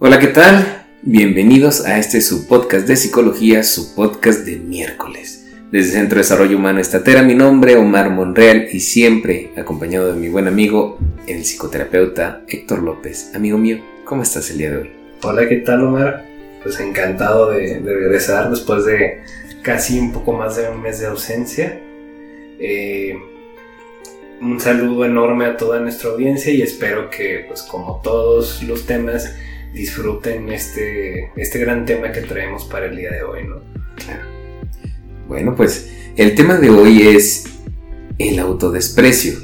Hola, ¿qué tal? Bienvenidos a este su podcast de psicología, su podcast de miércoles. Desde Centro de Desarrollo Humano Estatera, mi nombre Omar Monreal y siempre acompañado de mi buen amigo, el psicoterapeuta Héctor López. Amigo mío, ¿cómo estás el día de hoy? Hola, ¿qué tal Omar? Pues encantado de, regresar después de casi un poco más de un mes de ausencia. Eh, un saludo enorme a toda nuestra audiencia y espero que, pues como todos los temas, disfruten este, este gran tema que traemos para el día de hoy, ¿no? Claro. Bueno, pues el tema de hoy es el autodesprecio.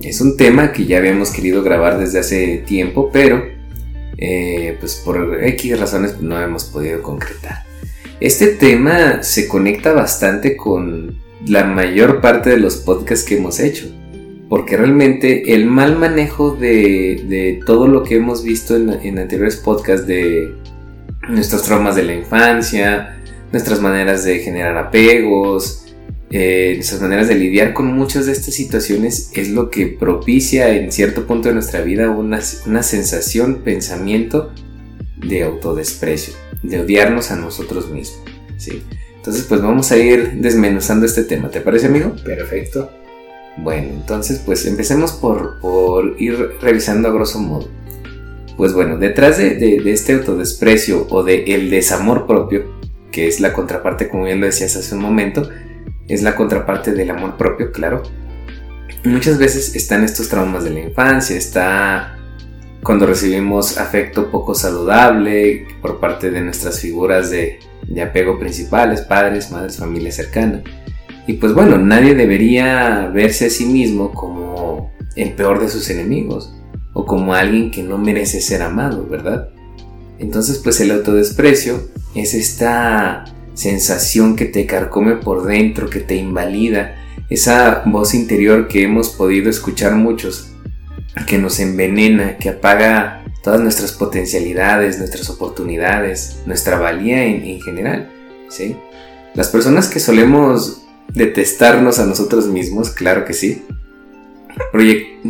Es un tema que ya habíamos querido grabar desde hace tiempo, pero eh, pues por X razones no hemos podido concretar. Este tema se conecta bastante con la mayor parte de los podcasts que hemos hecho porque realmente el mal manejo de, todo lo que hemos visto en, anteriores podcasts de nuestros traumas de la infancia, nuestras maneras de generar apegos, eh, nuestras maneras de lidiar con muchas de estas situaciones es lo que propicia en cierto punto de nuestra vida una, una sensación, pensamiento de autodesprecio, de odiarnos a nosotros mismos. ¿sí? Entonces pues vamos a ir desmenuzando este tema, ¿te parece amigo? Perfecto. Bueno, entonces pues empecemos por, ir revisando a grosso modo. Pues bueno, detrás de, este autodesprecio o de el desamor propio, que es la contraparte, como bien lo decías hace un momento, es la contraparte del amor propio, claro. Muchas veces están estos traumas de la infancia, está cuando recibimos afecto poco saludable por parte de nuestras figuras de, de apego principales, padres, madres, familia cercana y pues bueno, nadie debería verse a sí mismo como el peor de sus enemigos o como alguien que no merece ser amado, ¿verdad? Entonces pues el autodesprecio es esta sensación que te carcome por dentro, que te invalida, esa voz interior que hemos podido escuchar muchos, que nos envenena, que apaga todas nuestras potencialidades, nuestras oportunidades, nuestra valía en, en general, ¿sí? Las personas que solemos detestarnos a nosotros mismos, claro que sí.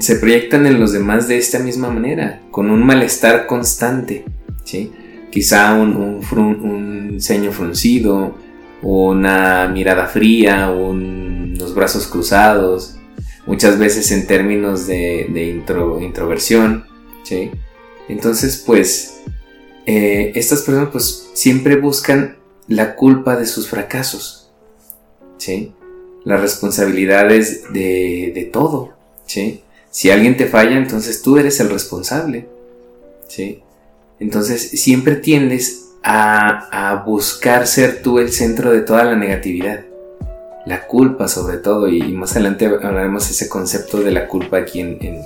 se proyectan en los demás de esta misma manera, con un malestar constante, ¿sí? Quizá un, ceño fruncido, una mirada fría, unos brazos cruzados, muchas veces en términos de, introversión, ¿sí? Entonces, pues, eh, estas personas pues siempre buscan la culpa de sus fracasos, ¿sí? La responsabilidad es de, todo, ¿sí? Si alguien te falla, entonces tú eres el responsable, ¿sí? Entonces siempre tiendes a, buscar ser tú el centro de toda la negatividad. La culpa sobre todo, y más adelante hablaremos ese concepto de la culpa aquí en,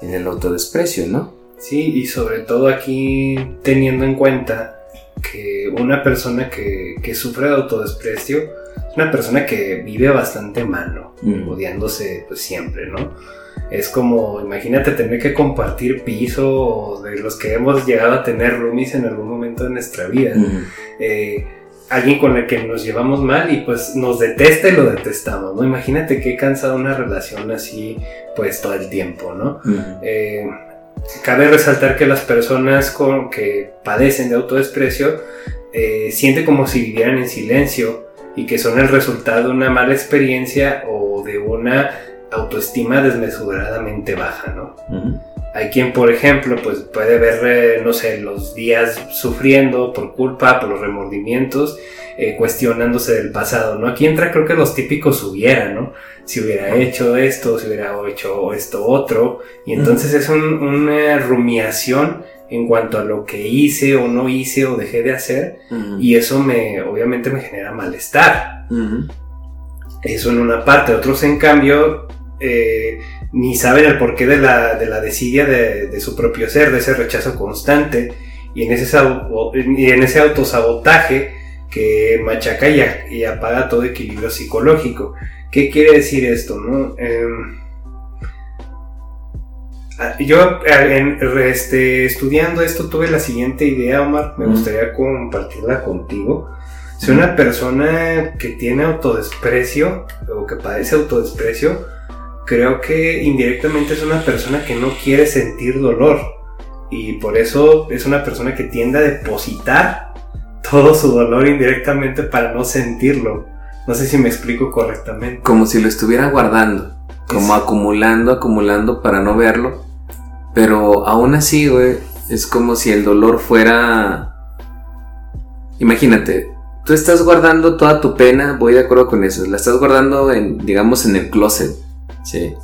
el autodesprecio, ¿no? Sí, y sobre todo aquí teniendo en cuenta que una persona que, que sufre de autodesprecio es una persona que vive bastante mal, mm. Odiándose pues siempre, ¿no? Es como, imagínate tener que compartir piso de los que hemos llegado a tener roomies en algún momento de nuestra vida. Mm. Eh, alguien con el que nos llevamos mal y pues nos detesta y lo detestamos, ¿no? Imagínate qué cansada una relación así pues todo el tiempo, ¿no? Mm. Eh, cabe resaltar que las personas con, que padecen de autodesprecio eh, sienten como si vivieran en silencio y que son el resultado de una mala experiencia o de una autoestima desmesuradamente baja, ¿no? Hay quien, por ejemplo, pues puede ver, eh, no sé, los días sufriendo por culpa, por los remordimientos, eh, cuestionándose del pasado, ¿no? Aquí entra creo que los típicos hubiera, ¿no? Si hubiera hecho esto, si hubiera hecho esto otro, y entonces es una rumiación en cuanto a lo que hice o no hice o dejé de hacer y eso me obviamente me genera malestar. Eso en una parte, otros en cambio eh, ni saben el porqué de la, de la desidia de, su propio ser, de ese rechazo constante y en ese, y en ese autosabotaje que machaca y, apaga todo equilibrio psicológico. ¿Qué quiere decir esto? No? Em, Ah, yo este, estudiando esto tuve la siguiente idea, Omar, me gustaría compartirla contigo. Si una persona que tiene autodesprecio o que padece autodesprecio, creo que indirectamente es una persona que no quiere sentir dolor y por eso es una persona que tiende a depositar todo su dolor indirectamente para no sentirlo. No sé si me explico correctamente. Como si lo estuviera guardando, como acumulando, acumulando para no verlo. Pero aún así, güey, es como si el dolor fuera... Imagínate, tú estás guardando toda tu pena, voy de acuerdo con eso, la estás guardando en, digamos, en el closet, ¿sí?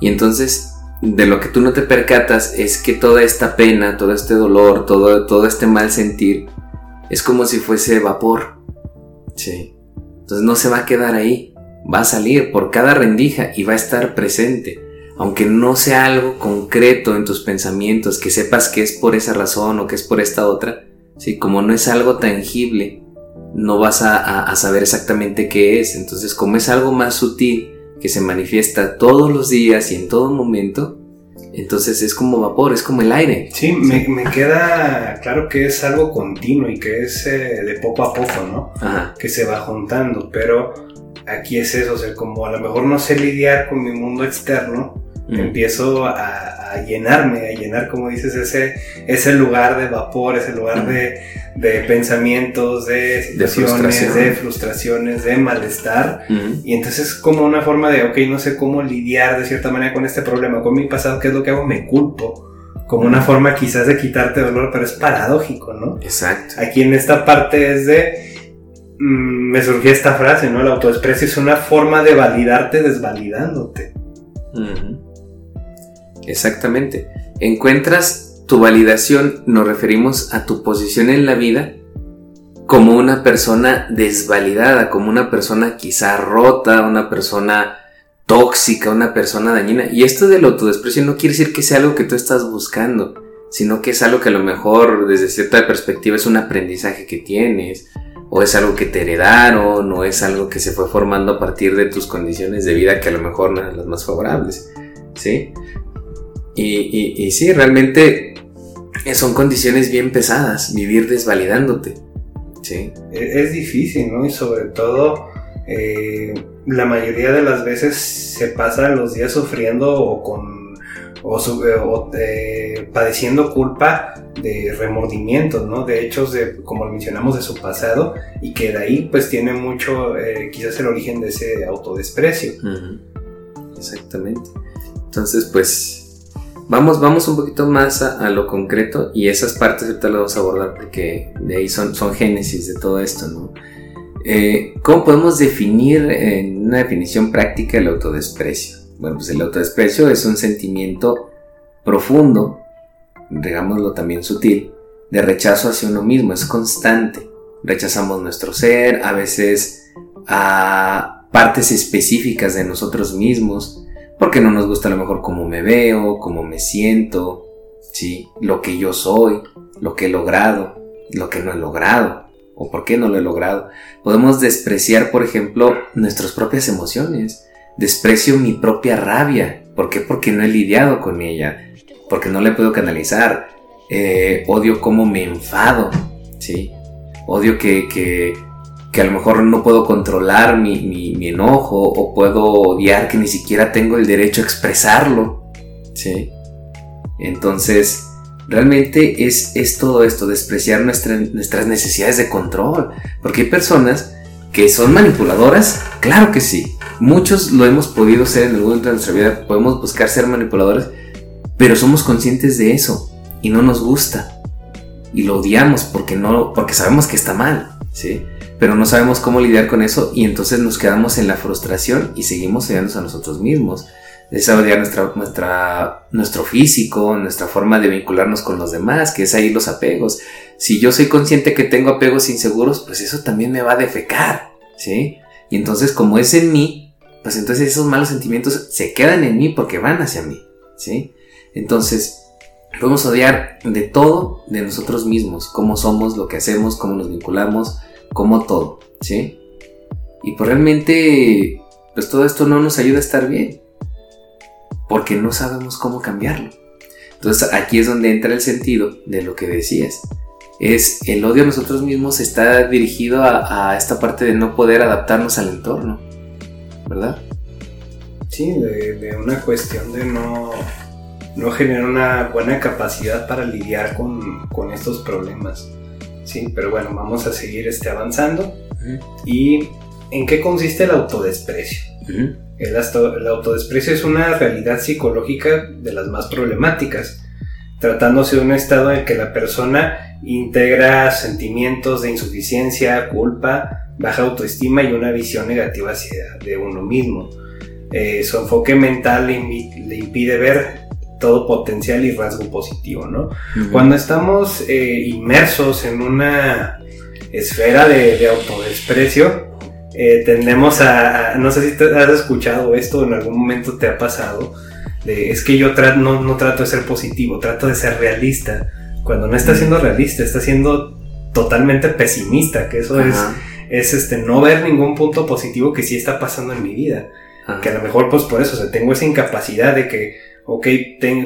Y entonces, de lo que tú no te percatas es que toda esta pena, todo este dolor, todo, todo este mal sentir, es como si fuese vapor, ¿sí? Entonces no se va a quedar ahí, va a salir por cada rendija y va a estar presente. Aunque no sea algo concreto en tus pensamientos, que sepas que es por esa razón o que es por esta otra, ¿sí? como no es algo tangible, no vas a, saber exactamente qué es. Entonces, como es algo más sutil, que se manifiesta todos los días y en todo momento, entonces es como vapor, es como el aire. Sí, Me, queda claro que es algo continuo y que es eh, de poco a poco, ¿no? Que se va juntando, pero aquí es eso, o sea, como a lo mejor no sé lidiar con mi mundo externo, empiezo a, llenarme, a llenar, como dices, ese, ese lugar de vapor, ese lugar de, pensamientos, de situaciones, de, frustraciones, de malestar. Y entonces como una forma de, ok, no sé cómo lidiar de cierta manera con este problema, con mi pasado, ¿qué es lo que hago? Me culpo. Como una forma quizás de quitarte dolor, pero es paradójico, ¿no? Exacto. Aquí en esta parte es de, mm, me surgió esta frase, ¿no? El autodesprecio es una forma de validarte desvalidándote. Exactamente. Encuentras tu validación, nos referimos a tu posición en la vida como una persona desvalidada, como una persona quizá rota, una persona tóxica, una persona dañina. Y esto del autodesprecio no quiere decir que sea algo que tú estás buscando, sino que es algo que a lo mejor desde cierta perspectiva es un aprendizaje que tienes, o es algo que te heredaron, o es algo que se fue formando a partir de tus condiciones de vida que a lo mejor no eran las más favorables. ¿Sí? Y, sí, realmente son condiciones bien pesadas, vivir desvalidándote. Sí. E, es difícil, ¿no? Y sobre todo, eh, la mayoría de las veces se pasan los días sufriendo o con o, eh, padeciendo culpa de remordimientos, ¿no? De hechos, de, como mencionamos, de su pasado y que de ahí pues tiene mucho, eh, quizás el origen de ese autodesprecio. Exactamente. Entonces, pues Vamos, vamos un poquito más a, lo concreto y esas partes ahorita las vamos a abordar porque de ahí son, son génesis de todo esto, ¿no? Eh, ¿Cómo podemos definir en una definición práctica el autodesprecio? Bueno, pues el autodesprecio es un sentimiento profundo, digámoslo también sutil, de rechazo hacia uno mismo, es constante. Rechazamos nuestro ser, a veces a partes específicas de nosotros mismos, porque no nos gusta a lo mejor cómo me veo, cómo me siento, ¿sí? Lo que yo soy, lo que he logrado, lo que no he logrado, o por qué no lo he logrado. Podemos despreciar, por ejemplo, nuestras propias emociones. Desprecio mi propia rabia. ¿Por qué? Porque no he lidiado con ella. Porque no la puedo canalizar. Eh, odio cómo me enfado. ¿sí? Odio que, que que a lo mejor no puedo controlar mi, enojo o puedo odiar que ni siquiera tengo el derecho a expresarlo. ¿sí? Entonces, realmente es, es todo esto, despreciar nuestras necesidades de control. Porque hay personas que son manipuladoras, claro que sí. Muchos lo hemos podido ser en algún momento de nuestra vida, podemos buscar ser manipuladores, pero somos conscientes de eso y no nos gusta. Y lo odiamos porque, no, porque sabemos que está mal. ¿sí? Pero no sabemos cómo lidiar con eso y entonces nos quedamos en la frustración y seguimos odiándonos a nosotros mismos. Es odiar nuestro físico, nuestra forma de vincularnos con los demás, que es ahí los apegos. Si yo soy consciente que tengo apegos inseguros, pues eso también me va a defecar, ¿sí? Y entonces como es en mí, pues entonces esos malos sentimientos se quedan en mí porque van hacia mí, ¿sí? Entonces, podemos odiar de todo de nosotros mismos, cómo somos, lo que hacemos, cómo nos vinculamos, como todo, ¿sí? Y pues realmente, pues todo esto no nos ayuda a estar bien, porque no sabemos cómo cambiarlo. Entonces aquí es donde entra el sentido de lo que decías. Es el odio a nosotros mismos está dirigido a, esta parte de no poder adaptarnos al entorno, ¿verdad? Sí, de, una cuestión de no, no genera una buena capacidad para lidiar con, con estos problemas. Sí, pero bueno, vamos a seguir este, avanzando. ¿Y en qué consiste el autodesprecio? el, el autodesprecio es una realidad psicológica de las más problemáticas, tratándose de un estado en que la persona integra sentimientos de insuficiencia, culpa, baja autoestima y una visión negativa hacia de uno mismo. Eh, su enfoque mental le, impide ver todo potencial y rasgo positivo, ¿no? Cuando estamos eh, inmersos en una esfera de, autodesprecio, eh, tendemos a, no sé si te has escuchado esto en algún momento te ha pasado, de, es que yo no, no, trato de ser positivo, trato de ser realista, cuando no está siendo realista, está siendo totalmente pesimista, que eso es es este, no ver ningún punto positivo que sí está pasando en mi vida. Que a lo mejor pues por eso, o tengo esa incapacidad de que, ok,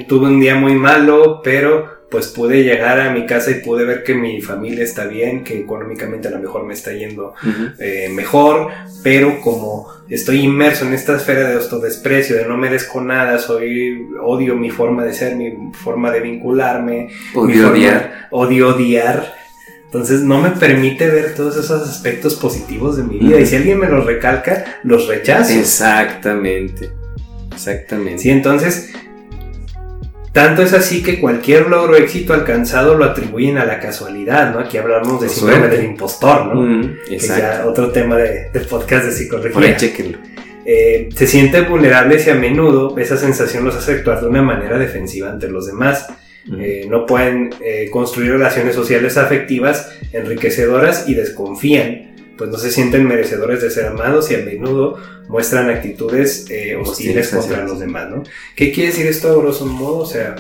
tuve un día muy malo, pero pues pude llegar a mi casa y pude ver que mi familia está bien, que económicamente a lo mejor me está yendo eh, mejor, pero como estoy inmerso en esta esfera de autodesprecio, de no merezco nada, soy, odio mi forma de ser, mi forma de vincularme, odio odiar, odio odiar, entonces no me permite ver todos esos aspectos positivos de mi vida. Y si alguien me los recalca, los rechazo. Exactamente. Exactamente. Sí, entonces, tanto es así que cualquier logro o éxito alcanzado lo atribuyen a la casualidad, ¿no? Aquí hablamos de síndrome del impostor, ¿no? que es ya otro tema de, podcast de psicología. Eh, se sienten vulnerables y a menudo esa sensación los hace actuar de una manera defensiva ante los demás. Eh, no pueden eh, construir relaciones sociales afectivas enriquecedoras y desconfían, pues no se sienten merecedores de ser amados y a menudo muestran actitudes eh, hostiles contra los demás, ¿no? ¿Qué quiere decir esto a grosso modo? O sea,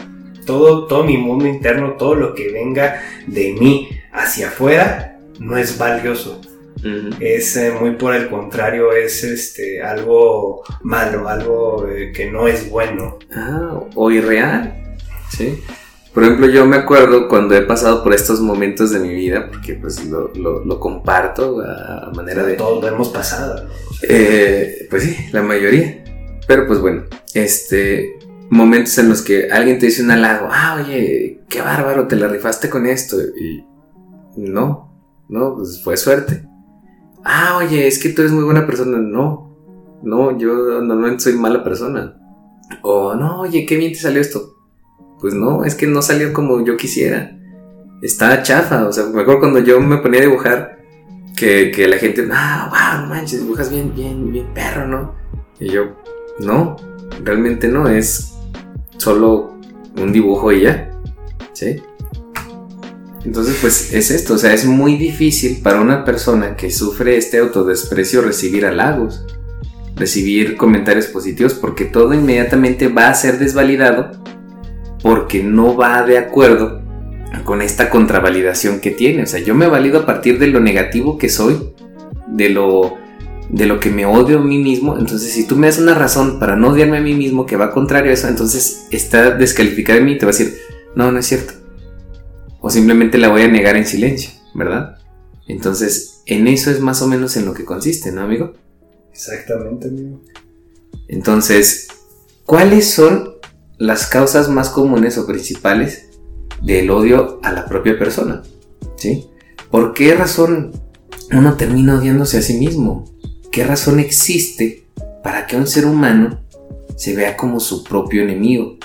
todo, todo mi mundo interno, todo lo que venga de mí hacia afuera, no es valioso. Es muy por el contrario, es este algo malo, algo que no es bueno. Ah, o irreal. Sí. Por ejemplo, yo me acuerdo cuando he pasado por estos momentos de mi vida, porque pues lo, lo, comparto a manera de... Todos lo hemos pasado. Eh, pues sí, la mayoría. Pero pues bueno, este, momentos en los que alguien te dice un halago, ah, oye, qué bárbaro, te la rifaste con esto. Y no, no, pues fue suerte. Ah, oye, es que tú eres muy buena persona. No, no, yo normalmente soy mala persona. O no, oye, qué bien te salió esto pues no, es que no salió como yo quisiera. Está chafa, o sea, me acuerdo cuando yo me ponía a dibujar, que, que la gente, ah, wow, no manches, dibujas bien, bien, bien perro, ¿no? Y yo, no, realmente no, es solo un dibujo y ya, ¿sí? Entonces, pues es esto, o sea, es muy difícil para una persona que sufre este autodesprecio recibir halagos, recibir comentarios positivos, porque todo inmediatamente va a ser desvalidado porque no va de acuerdo con esta contravalidación que tiene. O sea, yo me valido a partir de lo negativo que soy, de lo, de lo que me odio a mí mismo. Entonces, si tú me das una razón para no odiarme a mí mismo que va contrario a eso, entonces está descalificada en mí y te va a decir, no, no es cierto. O simplemente la voy a negar en silencio, ¿verdad? Entonces, en eso es más o menos en lo que consiste, ¿no, amigo? Exactamente, amigo. Entonces, ¿cuáles son las causas más comunes o principales del odio a la propia persona. ¿Sí? ¿Por qué razón uno termina odiándose a sí mismo? ¿Qué razón existe para que un ser humano se vea como su propio enemigo?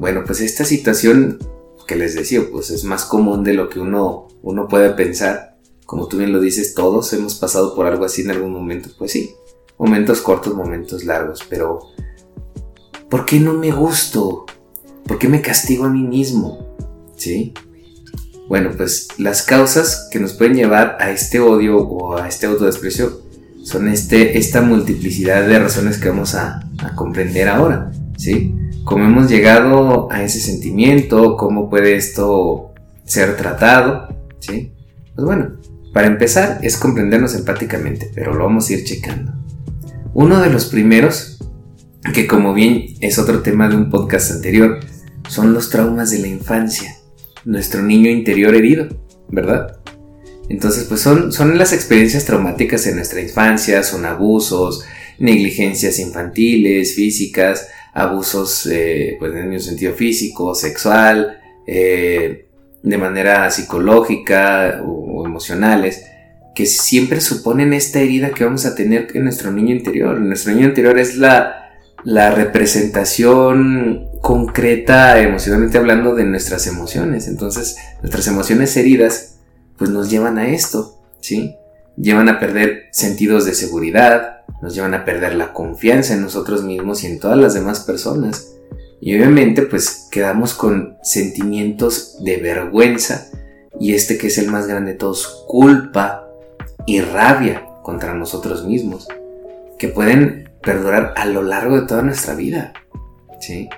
Bueno, pues esta situación que les decía, pues es más común de lo que uno, uno puede pensar. Como tú bien lo dices, todos hemos pasado por algo así en algún momento. Pues sí, momentos cortos, momentos largos, pero ¿Por qué no me gusto? ¿Por qué me castigo a mí mismo? ¿Sí? Bueno, pues las causas que nos pueden llevar a este odio o a este autodesprecio son este, esta multiplicidad de razones que vamos a, comprender ahora, ¿sí? Cómo hemos llegado a ese sentimiento, cómo puede esto ser tratado, ¿sí? Pues bueno, para empezar es comprendernos empáticamente, pero lo vamos a ir checando. Uno de los primeros que como bien es otro tema de un podcast anterior, son los traumas de la infancia, nuestro niño interior herido, ¿verdad? Entonces, pues son, son las experiencias traumáticas en nuestra infancia, son abusos, negligencias infantiles, físicas, abusos eh, pues en un sentido físico, sexual, eh, de manera psicológica o, emocionales, que siempre suponen esta herida que vamos a tener en nuestro niño interior. Nuestro niño interior es la, la representación concreta, emocionalmente hablando, de nuestras emociones. Entonces, nuestras emociones heridas, pues nos llevan a esto, ¿sí? Llevan a perder sentidos de seguridad, nos llevan a perder la confianza en nosotros mismos y en todas las demás personas. Y obviamente pues quedamos con sentimientos de vergüenza y este que es el más grande de todos, culpa y rabia contra nosotros mismos, que pueden perdurar a lo largo de toda nuestra vida. ¿Sí?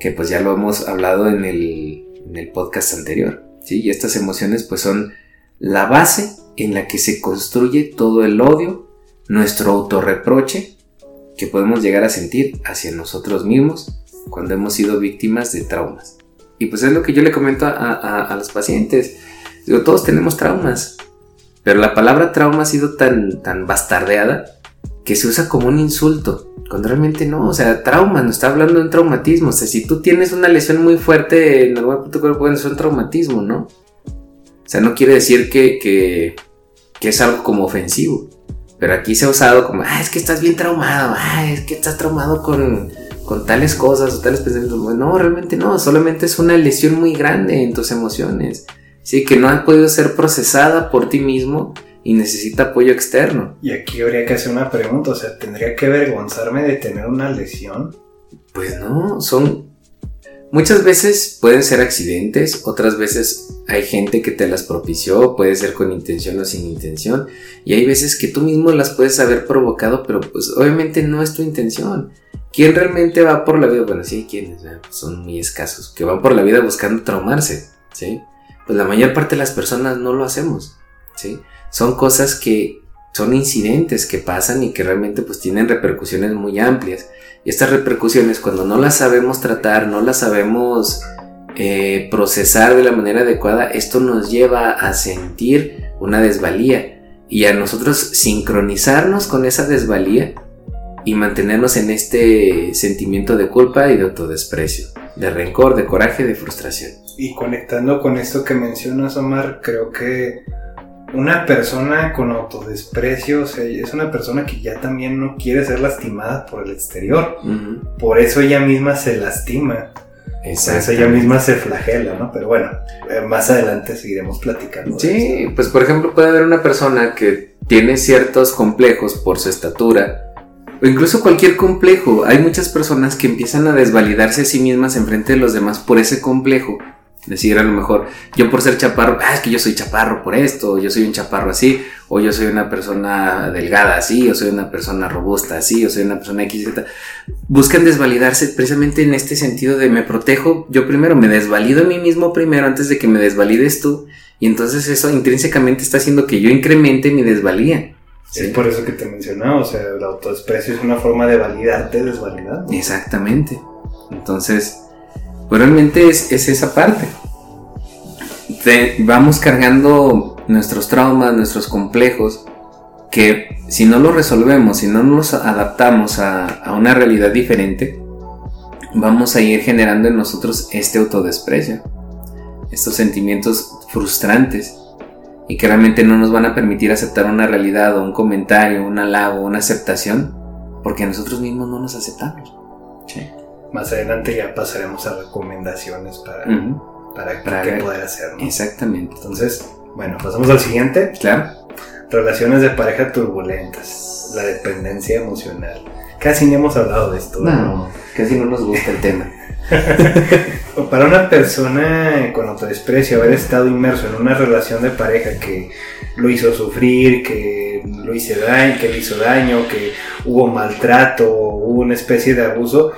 Que pues ya lo hemos hablado en el, en el podcast anterior. ¿Sí? Y estas emociones pues son la base en la que se construye todo el odio, nuestro autorreproche que podemos llegar a sentir hacia nosotros mismos cuando hemos sido víctimas de traumas. Y pues es lo que yo le comento a, los pacientes. Digo, todos tenemos traumas, pero la palabra trauma ha sido tan, tan bastardeada que se usa como un insulto, cuando realmente no, o sea, trauma, no está hablando de un traumatismo, o sea, si tú tienes una lesión muy fuerte en algún punto cuerpo, puede ser un traumatismo, ¿no? O sea, no quiere decir que, que, que es algo como ofensivo, pero aquí se ha usado como, ah, es que estás bien traumado, ah, es que estás traumado con, con tales cosas o tales pensamientos. No, realmente no, solamente es una lesión muy grande en tus emociones. Sí, que no ha podido ser procesada por ti mismo y necesita apoyo externo. Y aquí habría que hacer una pregunta, o sea, ¿tendría que avergonzarme de tener una lesión? Pues no, son... Muchas veces pueden ser accidentes, otras veces hay gente que te las propició, puede ser con intención o sin intención, y hay veces que tú mismo las puedes haber provocado, pero pues obviamente no es tu intención. ¿Quién realmente va por la vida? Bueno, sí, quienes, son muy escasos, que van por la vida buscando traumarse, ¿sí? Pues la mayor parte de las personas no lo hacemos, ¿sí? Son cosas que son incidentes que pasan y que realmente pues tienen repercusiones muy amplias. Y estas repercusiones cuando no las sabemos tratar, no las sabemos eh, procesar de la manera adecuada, esto nos lleva a sentir una desvalía y a nosotros sincronizarnos con esa desvalía y mantenernos en este sentimiento de culpa y de autodesprecio, de rencor, de coraje, de frustración. Y conectando con esto que mencionas, Omar, creo que una persona con autodesprecio es una persona que ya también no quiere ser lastimada por el exterior. Por eso ella misma se lastima. Por eso ella misma se flagela, ¿no? Pero bueno, eh, más adelante seguiremos platicando. Sí, pues por ejemplo puede haber una persona que tiene ciertos complejos por su estatura o incluso cualquier complejo. Hay muchas personas que empiezan a desvalidarse a sí mismas en frente de los demás por ese complejo. Decir a lo mejor, yo por ser chaparro, ah, es que yo soy chaparro por esto, o yo soy un chaparro así, o yo soy una persona delgada así, o soy una persona robusta así, o soy una persona XZ. Buscan desvalidarse precisamente en este sentido de me protejo yo primero, me desvalido a mí mismo primero antes de que me desvalides tú, y entonces eso intrínsecamente está haciendo que yo incremente mi desvalía. Es por eso que te mencionaba, o sea, el autodesprecio es una forma de validarte desvalidando. Exactamente. Entonces, pues realmente es, esa parte. vamos cargando nuestros traumas, nuestros complejos, que si no los resolvemos, si no nos adaptamos a, una realidad diferente, vamos a ir generando en nosotros este autodesprecio, estos sentimientos frustrantes y que realmente no nos van a permitir aceptar una realidad o un comentario, un halago, una aceptación, porque nosotros mismos no nos aceptamos. Más adelante ya pasaremos a recomendaciones para, para, qué poder hacer. Exactamente. Entonces, bueno, pasamos al siguiente. Claro. Relaciones de pareja turbulentas, la dependencia emocional. Casi ni hemos hablado de esto. no. casi no nos gusta el tema. Para una persona con autodesprecio, haber estado inmerso en una relación de pareja que lo hizo sufrir, que lo hizo daño, que le hizo daño, que hubo maltrato, hubo una especie de abuso,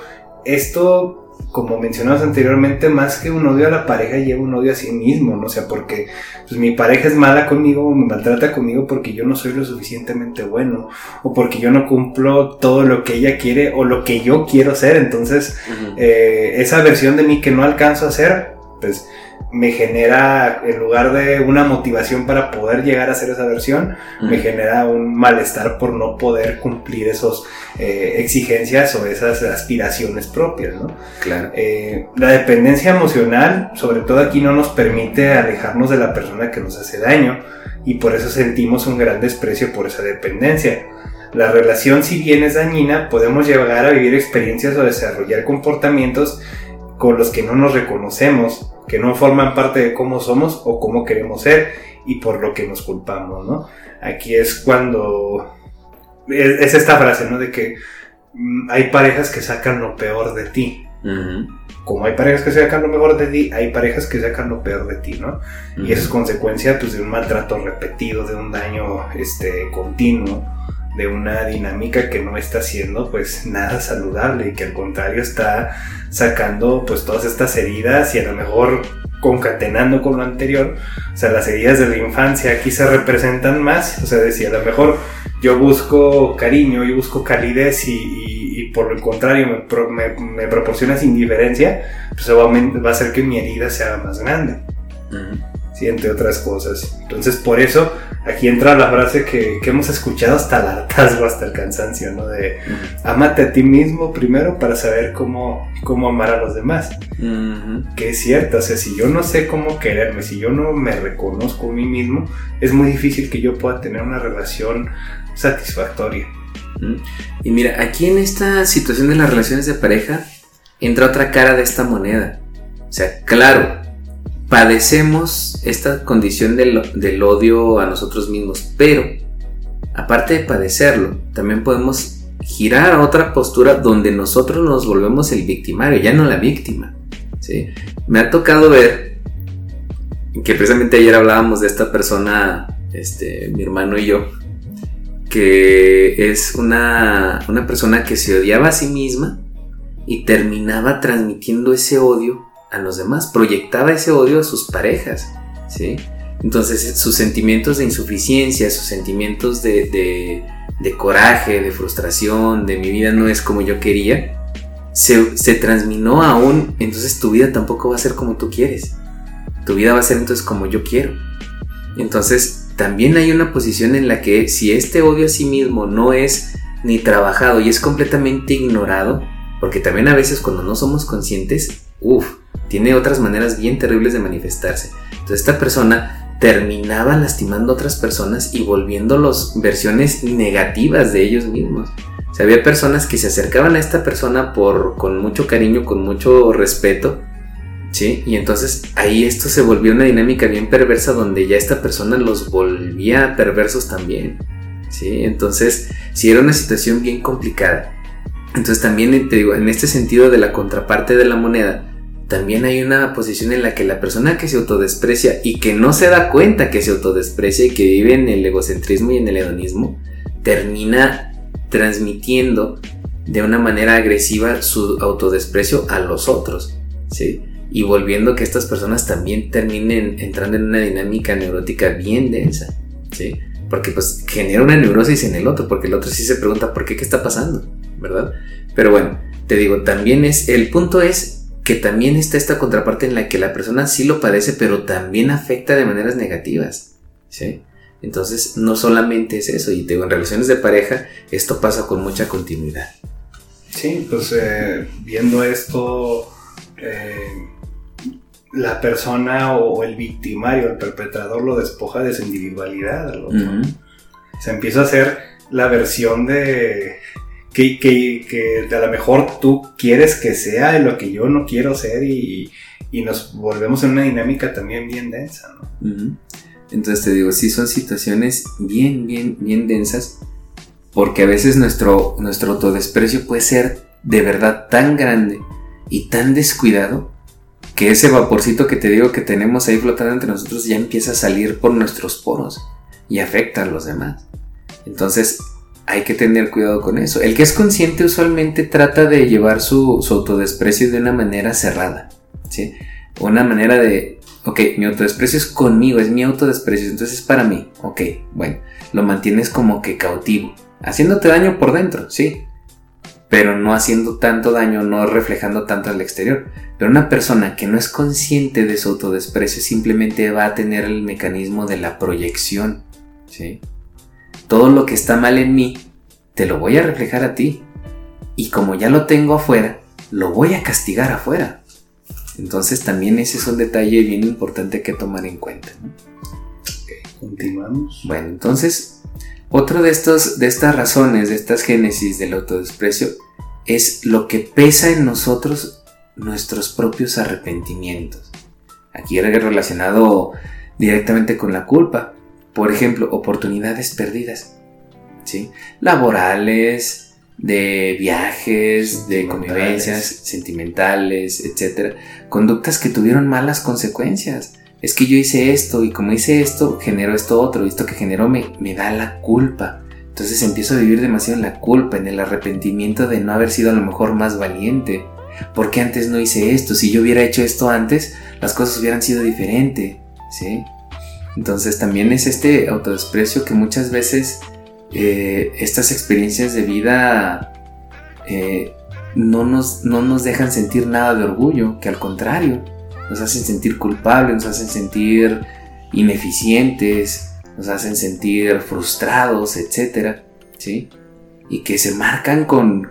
esto como mencionamos anteriormente, más que un odio a la pareja, lleva un odio a sí mismo, ¿no? O sea, porque pues, mi pareja es mala conmigo, me maltrata conmigo porque yo no soy lo suficientemente bueno, o porque yo no cumplo todo lo que ella quiere o lo que yo quiero ser. Entonces, eh, esa versión de mí que no alcanzo a hacer, pues me genera, en lugar de una motivación para poder llegar a ser esa versión, me genera un malestar por no poder cumplir esas eh, exigencias o esas aspiraciones propias, ¿no? Claro. Eh, la dependencia emocional, sobre todo aquí, no nos permite alejarnos de la persona que nos hace daño y por eso sentimos un gran desprecio por esa dependencia. La relación, si bien es dañina, podemos llegar a vivir experiencias o desarrollar comportamientos con los que no nos reconocemos, que no forman parte de cómo somos o cómo queremos ser y por lo que nos culpamos, ¿no? Aquí es cuando es, esta frase, ¿no? De que mm, hay parejas que sacan lo peor de ti. Como hay parejas que sacan lo mejor de ti, hay parejas que sacan lo peor de ti, ¿no? Y eso es consecuencia pues, de un maltrato repetido, de un daño este, continuo de una dinámica que no está siendo pues nada saludable y que al contrario está sacando pues todas estas heridas y a lo mejor concatenando con lo anterior, o sea, las heridas de la infancia aquí se representan más, o sea, decía, a lo mejor yo busco cariño, yo busco calidez y, por el contrario me, proporcionas indiferencia, pues va a hacer que mi herida sea más grande. Entre otras cosas. Entonces, por eso aquí entra la frase que, hemos escuchado hasta el hartazgo, hasta el cansancio, ¿no? De amate a ti mismo primero para saber cómo, cómo amar a los demás. Que es cierto, o sea, si yo no sé cómo quererme, si yo no me reconozco a mí mismo, es muy difícil que yo pueda tener una relación satisfactoria. Y mira, aquí en esta situación de las relaciones de pareja, entra otra cara de esta moneda. O sea, claro, padecemos esta condición del, odio a nosotros mismos, pero aparte de padecerlo, también podemos girar a otra postura donde nosotros nos volvemos el victimario, ya no la víctima. ¿sí? Me ha tocado ver que precisamente ayer hablábamos de esta persona, este, mi hermano y yo, que es una, una persona que se odiaba a sí misma y terminaba transmitiendo ese odio a los demás, proyectaba ese odio a sus parejas, ¿sí? Entonces sus sentimientos de insuficiencia, sus sentimientos de, de, coraje, de frustración, de mi vida no es como yo quería, se, se transminó aún, entonces tu vida tampoco va a ser como tú quieres, tu vida va a ser entonces como yo quiero. Entonces también hay una posición en la que si este odio a sí mismo no es ni trabajado y es completamente ignorado, porque también a veces cuando no somos conscientes, uff, tiene otras maneras bien terribles de manifestarse. Entonces esta persona terminaba lastimando a otras personas y volviéndolos versiones negativas de ellos mismos. O había personas que se acercaban a esta persona por, con mucho cariño, con mucho respeto, ¿sí? Y entonces ahí esto se volvió una dinámica bien perversa donde ya esta persona los volvía perversos también, ¿sí? Entonces, sí era una situación bien complicada. Entonces también te digo, en este sentido de la contraparte de la moneda, también hay una posición en la que la persona que se autodesprecia y que no se da cuenta que se autodesprecia y que vive en el egocentrismo y en el hedonismo, termina transmitiendo de una manera agresiva su autodesprecio a los otros, ¿sí? Y volviendo que estas personas también terminen entrando en una dinámica neurótica bien densa, ¿sí? Porque pues genera una neurosis en el otro, porque el otro sí se pregunta por qué, qué está pasando, ¿verdad? Pero bueno, te digo, también es, el punto es que también está esta contraparte en la que la persona sí lo padece, pero también afecta de maneras negativas. ¿sí? Entonces, no solamente es eso, y digo, en relaciones de pareja, esto pasa con mucha continuidad. Sí, pues eh, viendo esto, eh, la persona o el victimario, el perpetrador, lo despoja de su individualidad Se empieza a hacer la versión de que, a lo mejor tú quieres que sea lo que yo no quiero ser y, nos volvemos en una dinámica también bien densa. Entonces te digo, sí son situaciones bien, bien, bien densas porque a veces nuestro, nuestro autodesprecio puede ser de verdad tan grande y tan descuidado que ese vaporcito que te digo que tenemos ahí flotando entre nosotros ya empieza a salir por nuestros poros y afecta a los demás. Entonces, hay que tener cuidado con eso. El que es consciente usualmente trata de llevar su, autodesprecio de una manera cerrada, ¿sí? Una manera de, ok, mi autodesprecio es conmigo, es mi autodesprecio, entonces es para mí, ok, bueno, lo mantienes como que cautivo, haciéndote daño por dentro, sí, pero no haciendo tanto daño, no reflejando tanto al exterior. Pero una persona que no es consciente de su autodesprecio simplemente va a tener el mecanismo de la proyección. ¿sí? Todo lo que está mal en mí, te lo voy a reflejar a ti. Y como ya lo tengo afuera, lo voy a castigar afuera. Entonces también ese es un detalle bien importante que tomar en cuenta. continuamos. Bueno, entonces, otra de, estos, de estas razones, de estas génesis del autodesprecio, es lo que pesa en nosotros nuestros propios arrepentimientos. Aquí era relacionado directamente con la culpa. Por ejemplo, oportunidades perdidas. ¿sí? Laborales, de viajes, de convivencias sentimentales, etc. Conductas que tuvieron malas consecuencias. Es que yo hice esto y como hice esto, generó esto otro y esto que generó me, me da la culpa. Entonces empiezo a vivir demasiado en la culpa, en el arrepentimiento de no haber sido a lo mejor más valiente. ¿Por qué antes no hice esto? Si yo hubiera hecho esto antes, las cosas hubieran sido diferentes, ¿sí? Entonces también es este autodesprecio que muchas veces eh, estas experiencias de vida eh, no, nos, no nos dejan sentir nada de orgullo, que al contrario, nos hacen sentir culpables, nos hacen sentir ineficientes, nos hacen sentir frustrados, etc. ¿sí? Y que se marcan con,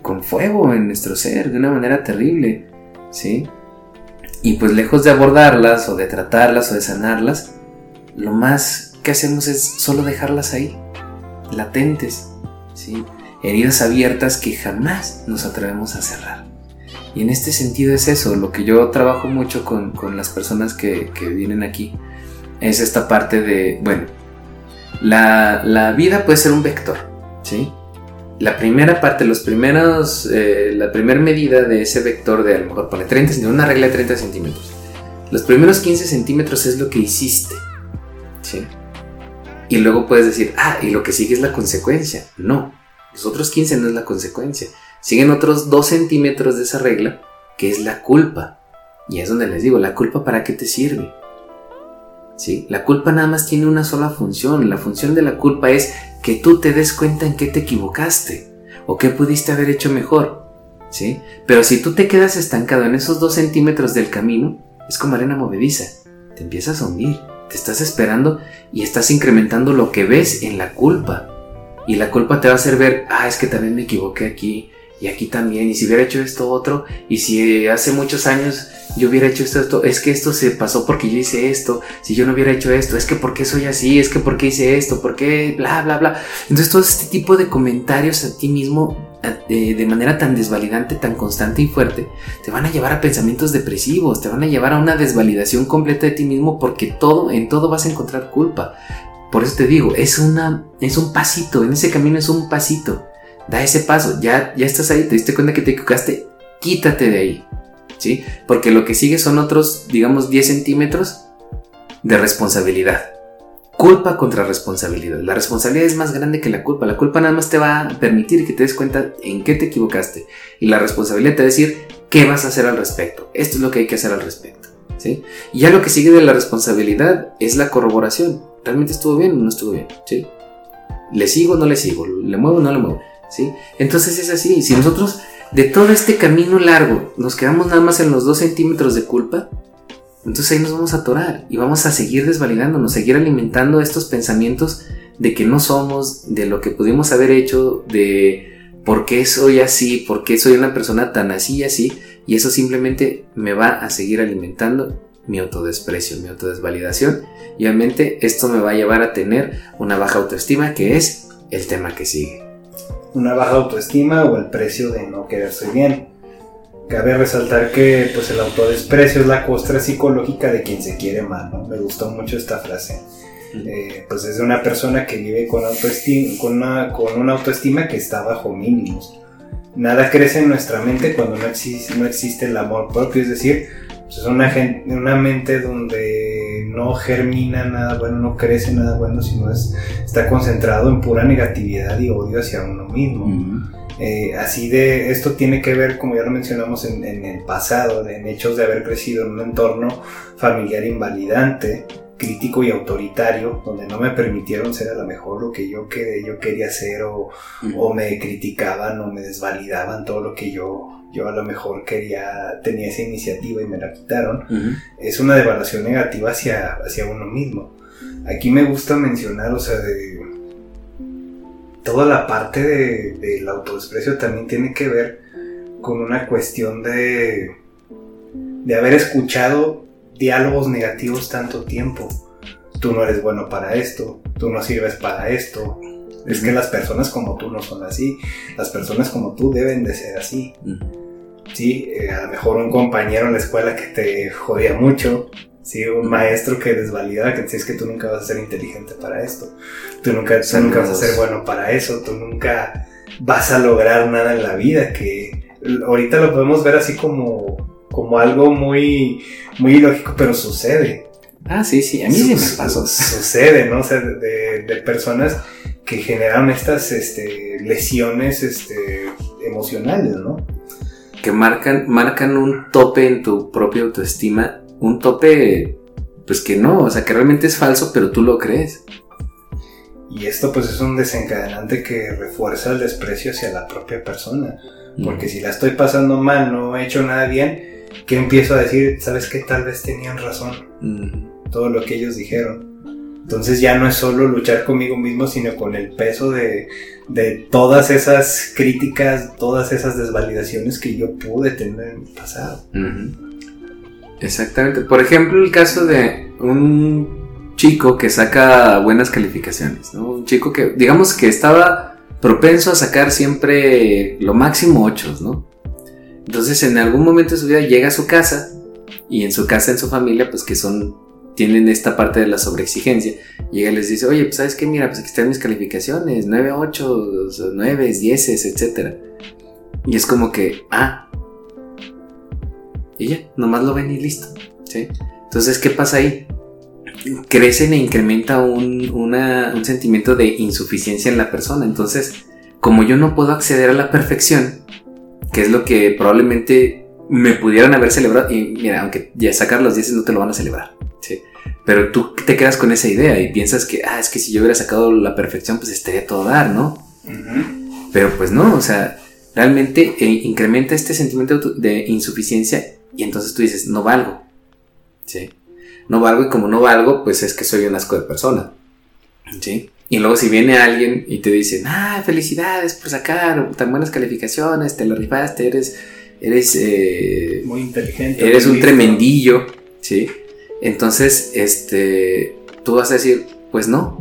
con fuego en nuestro ser de una manera terrible, ¿sí? Y pues lejos de abordarlas o de tratarlas o de sanarlas, lo más que hacemos es solo dejarlas ahí, latentes, ¿sí? heridas abiertas que jamás nos atrevemos a cerrar. Y en este sentido es eso, lo que yo trabajo mucho con, las personas que, vienen aquí, es esta parte de, bueno, la, vida puede ser un vector, ¿sí? La primera parte, los primeros, eh, la primera medida de ese vector de a lo mejor pone 30 centímetros, una regla de 30 centímetros. Los primeros 15 centímetros es lo que hiciste, Y luego puedes decir, ah, y lo que sigue es la consecuencia. No, los otros 15 no es la consecuencia. Siguen otros 2 centímetros de esa regla, que es la culpa. Y es donde les digo, ¿la culpa para qué te sirve? ¿Sí? La culpa nada más tiene una sola función. La función de la culpa es que tú te des cuenta en qué te equivocaste o qué pudiste haber hecho mejor. ¿Sí? Pero si tú te quedas estancado en esos 2 centímetros del camino, es como arena movediza. Te empiezas a hundir te estás esperando y estás incrementando lo que ves en la culpa. Y la culpa te va a hacer ver, ah, es que también me equivoqué aquí y aquí también, y si hubiera hecho esto otro, y si hace muchos años yo hubiera hecho esto, esto, es que esto se pasó porque yo hice esto, si yo no hubiera hecho esto, es que porque soy así, es que porque hice esto, porque bla, bla, bla. Entonces todo este tipo de comentarios a ti mismo eh, de manera tan desvalidante, tan constante y fuerte, te van a llevar a pensamientos depresivos, te van a llevar a una desvalidación completa de ti mismo porque todo, en todo vas a encontrar culpa. Por eso te digo, es, una, es un pasito, en ese camino es un pasito. Da ese paso, ya, ya estás ahí, te diste cuenta que te equivocaste, quítate de ahí. ¿Sí? Porque lo que sigue son otros, digamos, 10 centímetros de responsabilidad culpa contra responsabilidad. La responsabilidad es más grande que la culpa. La culpa nada más te va a permitir que te des cuenta en qué te equivocaste. Y la responsabilidad te va a decir qué vas a hacer al respecto. Esto es lo que hay que hacer al respecto. ¿sí? Y ya lo que sigue de la responsabilidad es la corroboración. ¿Realmente estuvo bien o no estuvo bien? ¿sí? ¿Le sigo o no le sigo? ¿Le muevo o no le muevo? ¿sí? Entonces es así. Si nosotros de todo este camino largo nos quedamos nada más en los dos centímetros de culpa, entonces ahí nos vamos a atorar y vamos a seguir desvalidándonos, seguir alimentando estos pensamientos de que no somos, de lo que pudimos haber hecho, de por qué soy así, por qué soy una persona tan así y así, y eso simplemente me va a seguir alimentando mi autodesprecio, mi autodesvalidación, y obviamente esto me va a llevar a tener una baja autoestima, que es el tema que sigue. Una baja autoestima o el precio de no quererse bien. Cabe resaltar que pues el autodesprecio es la costra psicológica de quien se quiere mal, ¿no? Me gustó mucho esta frase. Eh, pues es de una persona que vive con, autoestima, con, una, con una autoestima que está bajo mínimos. Nada crece en nuestra mente cuando no existe, no existe el amor propio, es decir, pues es una, una mente donde no germina nada bueno, no crece nada bueno, sino es, está concentrado en pura negatividad y odio hacia uno mismo. Eh, así de, esto tiene que ver, como ya lo mencionamos en, el pasado, en hechos de haber crecido en un entorno familiar invalidante, crítico y autoritario, donde no me permitieron ser a lo mejor lo que yo, que, yo quería ser o, o me criticaban o me desvalidaban todo lo que yo, yo a lo mejor quería, tenía esa iniciativa y me la quitaron, es una devaluación negativa hacia, hacia uno mismo. Aquí me gusta mencionar, o sea, de toda la parte del de, autodesprecio también tiene que ver con una cuestión de, de haber escuchado diálogos negativos tanto tiempo. Tú no eres bueno para esto, tú no sirves para esto. Es que las personas como tú no son así, las personas como tú deben de ser así. Sí, eh, a lo mejor un compañero en la escuela que te jodía mucho, sí, un maestro que desvalidaba, que decía que tú nunca vas a ser inteligente para esto, tú nunca, tú nunca vas a ser bueno para eso, tú nunca vas a lograr nada en la vida, que ahorita lo podemos ver así como, como algo muy, muy ilógico, pero sucede. Ah, sí, sí, a mí sí me pasó. Sucede, ¿no? O sea, de, de personas que generan estas este, lesiones este, emocionales, ¿no? Que marcan, marcan un tope en tu propia autoestima, un tope, pues que no, o sea, que realmente es falso, pero tú lo crees. Y esto pues es un desencadenante que refuerza el desprecio hacia la propia persona. Porque si la estoy pasando mal, no he hecho nada bien, ¿qué empiezo a decir? ¿Sabes que Tal vez tenían razón. Todo lo que ellos dijeron. Entonces ya no es solo luchar conmigo mismo, sino con el peso de, de todas esas críticas, todas esas desvalidaciones que yo pude tener en mi pasado. Exactamente. Por ejemplo, el caso de un chico que saca buenas calificaciones, ¿no? Un chico que, digamos que estaba propenso a sacar siempre lo máximo ocho, ¿no? Entonces en algún momento de su vida llega a su casa y en su casa, en su familia, pues que son, tienen esta parte de la sobreexigencia, llega y les dice, oye, pues sabes qué, mira, pues aquí están mis calificaciones, 9, 8, 9, 10, etc. Y es como que, ah, y ya, nomás lo ven y listo, ¿sí? Entonces, ¿qué pasa ahí? Crecen e incrementa un, un sentimiento de insuficiencia en la persona. Entonces, como yo no puedo acceder a la perfección, que es lo que probablemente me pudieran haber celebrado, y mira, aunque ya sacar los 10 no te lo van a celebrar, ¿sí? Pero tú te quedas con esa idea y piensas que, ah, es que si yo hubiera sacado la perfección, pues estaría todo dar, ¿no? Pero pues no, o sea, realmente eh, incrementa este sentimiento de insuficiencia y entonces tú dices, no valgo, ¿sí? No valgo y como no valgo, pues es que soy un asco de persona, ¿sí? Y luego si viene alguien y te dice, ah, felicidades por sacar tan buenas calificaciones, te lo rifaste, eres, eres, eh, muy inteligente, eres un tremendillo, ¿sí? Entonces, este, tú vas a decir, pues no.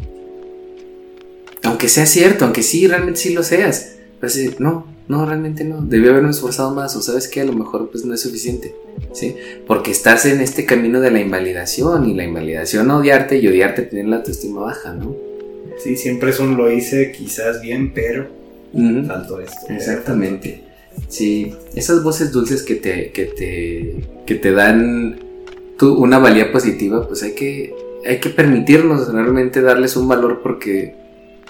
Aunque sea cierto, aunque sí, realmente sí lo seas, vas a decir, no, no, realmente no, debió haberme esforzado más, o sabes que a lo mejor pues no es suficiente, ¿sí? Porque estás en este camino de la invalidación y la invalidación odiarte y odiarte tener la autoestima baja, ¿no? Sí, siempre es un lo hice quizás bien, pero faltó esto. Exactamente. Sí, esas voces dulces que te, que te, que te dan tu, una valía positiva, pues hay que, hay que permitirnos realmente darles un valor porque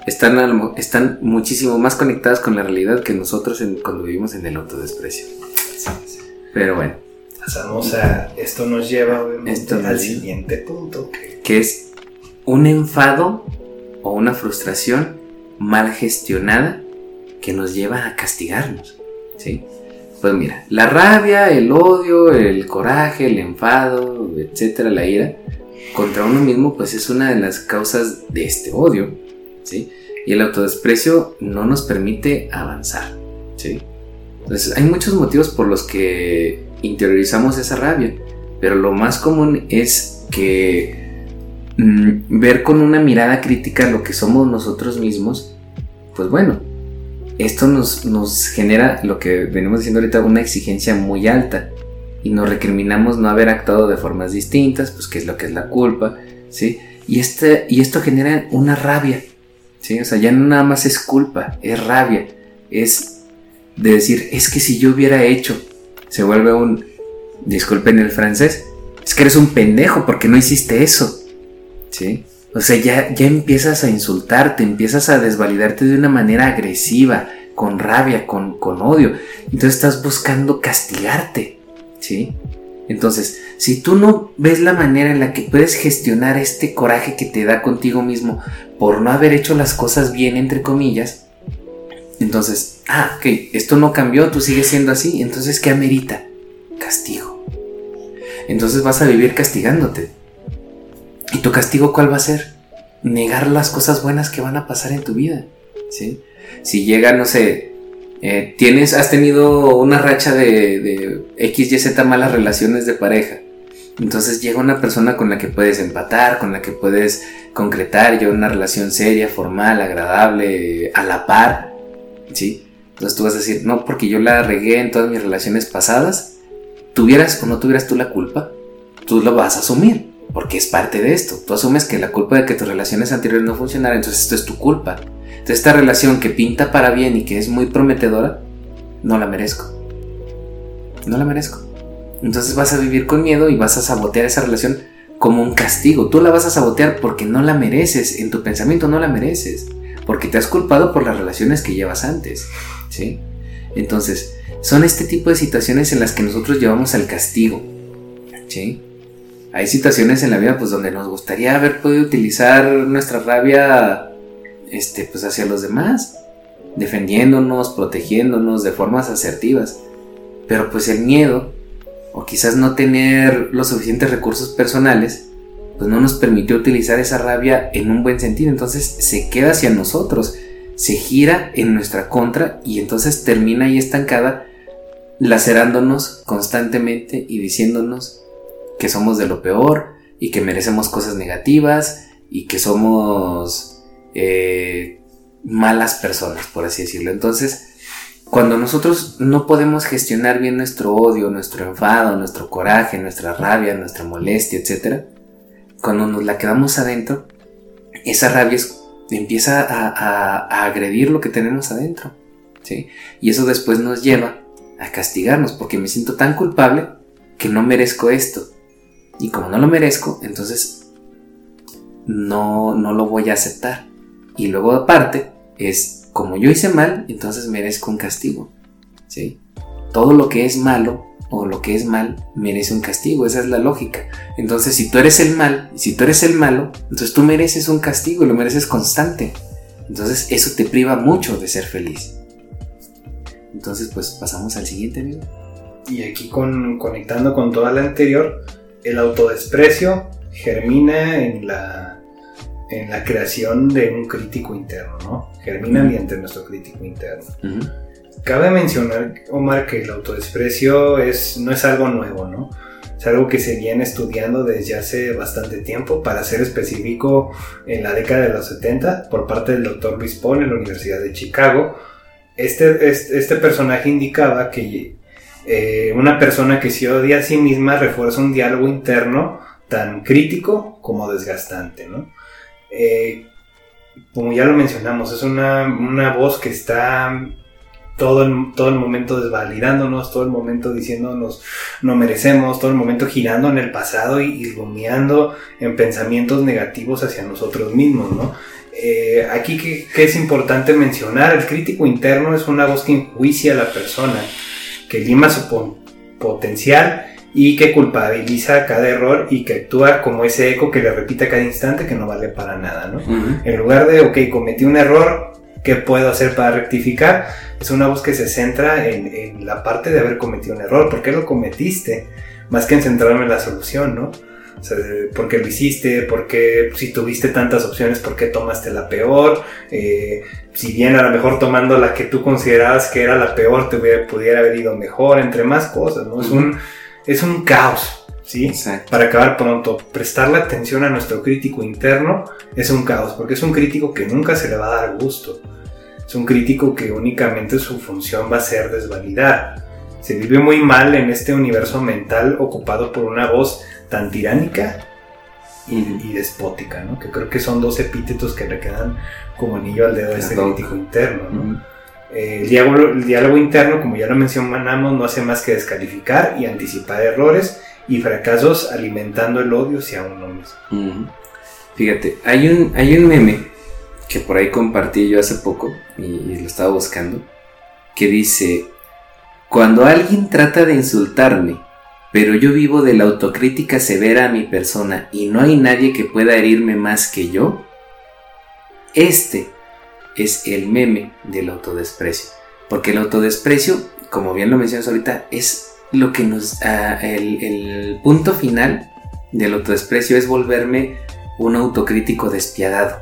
están, están muchísimo más conectadas con la realidad que nosotros cuando vivimos en el autodesprecio. Pero bueno. Pasamos a. Esto nos lleva al siguiente punto. Que es un enfado o una frustración mal gestionada que nos lleva a castigarnos. ¿sí? Pues mira, la rabia, el odio, el coraje, el enfado, etcétera, la ira contra uno mismo, pues es una de las causas de este odio, ¿sí? Y el autodesprecio no nos permite avanzar, ¿sí? Entonces, hay muchos motivos por los que interiorizamos esa rabia, pero lo más común es que Mm, ver con una mirada crítica lo que somos nosotros mismos, pues bueno, esto nos, nos genera lo que venimos diciendo ahorita, una exigencia muy alta y nos recriminamos no haber actuado de formas distintas, pues qué es lo que es la culpa, ¿sí? Y, este, y esto genera una rabia, O sea, ya no nada más es culpa, es rabia, es de decir, es que si yo hubiera hecho, se vuelve un, disculpen el francés, es que eres un pendejo porque no hiciste eso, ¿sí? O sea, ya, ya empiezas a insultarte, empiezas a desvalidarte de una manera agresiva, con rabia, con, con odio. Entonces estás buscando castigarte, ¿sí? Entonces, si tú no ves la manera en la que puedes gestionar este coraje que te da contigo mismo por no haber hecho las cosas bien, entre comillas, entonces, ah, ok, esto no cambió, tú sigues siendo así, entonces, ¿qué amerita? Castigo. Entonces vas a vivir castigándote. ¿Y tu castigo cuál va a ser? Negar las cosas buenas que van a pasar en tu vida. ¿sí? Si llega, no sé, eh, tienes, has tenido una racha de, de X, Y, Z malas relaciones de pareja. Entonces llega una persona con la que puedes empatar, con la que puedes concretar ya una relación seria, formal, agradable, a la par. ¿Sí? Entonces tú vas a decir, no, porque yo la regué en todas mis relaciones pasadas, tuvieras o no tuvieras tú la culpa, tú lo vas a asumir, porque es parte de esto. Tú asumes que la culpa de que tus relaciones anteriores no funcionaran, entonces esto es tu culpa. Entonces esta relación que pinta para bien y que es muy prometedora, no la merezco. No la merezco. Entonces vas a vivir con miedo y vas a sabotear esa relación como un castigo. Tú la vas a sabotear porque no la mereces. En tu pensamiento no la mereces. Porque te has culpado por las relaciones que llevas antes. ¿Sí? Entonces, son este tipo de situaciones en las que nosotros llevamos al castigo. Hay situaciones en la vida pues donde nos gustaría haber podido utilizar nuestra rabia este pues hacia los demás, defendiéndonos, protegiéndonos de formas asertivas. Pero pues el miedo o quizás no tener los suficientes recursos personales pues no nos permitió utilizar esa rabia en un buen sentido, entonces se queda hacia nosotros, se gira en nuestra contra y entonces termina ahí estancada lacerándonos constantemente y diciéndonos que somos de lo peor y que merecemos cosas negativas y que somos eh, malas personas, por así decirlo. Entonces, cuando nosotros no podemos gestionar bien nuestro odio, nuestro enfado, nuestro coraje, nuestra rabia, nuestra molestia, etc., cuando nos la quedamos adentro, esa rabia empieza a, agredir lo que tenemos adentro. ¿sí? Y eso después nos lleva a castigarnos porque me siento tan culpable que no merezco esto. Y como no lo merezco, entonces no, no lo voy a aceptar. Y luego aparte es, como yo hice mal, entonces merezco un castigo. ¿sí? Todo lo que es malo o lo que es mal merece un castigo, esa es la lógica. Entonces si tú eres el mal, si tú eres el malo, entonces tú mereces un castigo y lo mereces constante. Entonces eso te priva mucho de ser feliz. Entonces, pues pasamos al siguiente video. Y aquí con, conectando con toda la anterior, el autodesprecio germina en la, en la creación de un crítico interno, ¿no? Germina mediante nuestro crítico interno. Cabe mencionar, Omar, que el autodesprecio es, no es algo nuevo, ¿no? Es algo que se viene estudiando desde hace bastante tiempo, para ser específico, en la década de los 70, por parte del doctor Luis Paul en la Universidad de Chicago, este, este, personaje indicaba que eh, una persona que se odia a sí misma refuerza un diálogo interno tan crítico como desgastante, ¿no? Eh, como ya lo mencionamos, es una, una voz que está todo el, todo el momento desvalidándonos, todo el momento diciéndonos no merecemos, todo el momento girando en el pasado y, y rumiando en pensamientos negativos hacia nosotros mismos, ¿no? Eh, aquí que, es importante mencionar, el crítico interno es una voz que enjuicia a la persona, que lima su potencial y que culpabiliza cada error y que actúa como ese eco que le repite a cada instante que no vale para nada, ¿no? En lugar de, ok, cometí un error, ¿qué puedo hacer para rectificar? Es una voz que se centra en, en la parte de haber cometido un error, ¿por qué lo cometiste? Más que en centrarme en la solución, ¿no? O sea, ¿por qué lo hiciste? ¿Por qué, si tuviste tantas opciones, por qué tomaste la peor? Eh, si bien a lo mejor tomando la que tú considerabas que era la peor, te pudiera haber ido mejor, entre más cosas, ¿no? Es un, es un caos, ¿sí? Para acabar pronto, prestarle atención a nuestro crítico interno es un caos, porque es un crítico que nunca se le va a dar gusto. Es un crítico que únicamente su función va a ser desvalidar. Se vive muy mal en este universo mental ocupado por una voz tan tiránica y, despótica, ¿no? Que creo que son dos epítetos que le quedan como anillo al dedo a este crítico interno, ¿no? El, diálogo, interno, como ya lo mencionamos, no hace más que descalificar y anticipar errores y fracasos alimentando el odio hacia uno mismo. Fíjate, hay un, hay un meme que por ahí compartí yo hace poco y lo estaba buscando, que dice, cuando alguien trata de insultarme pero yo vivo de la autocrítica severa a mi persona y no hay nadie que pueda herirme más que yo, este es el meme del autodesprecio. Porque el autodesprecio, como bien lo mencionas ahorita, es lo que nos... Ah, el, punto final del autodesprecio es volverme un autocrítico despiadado.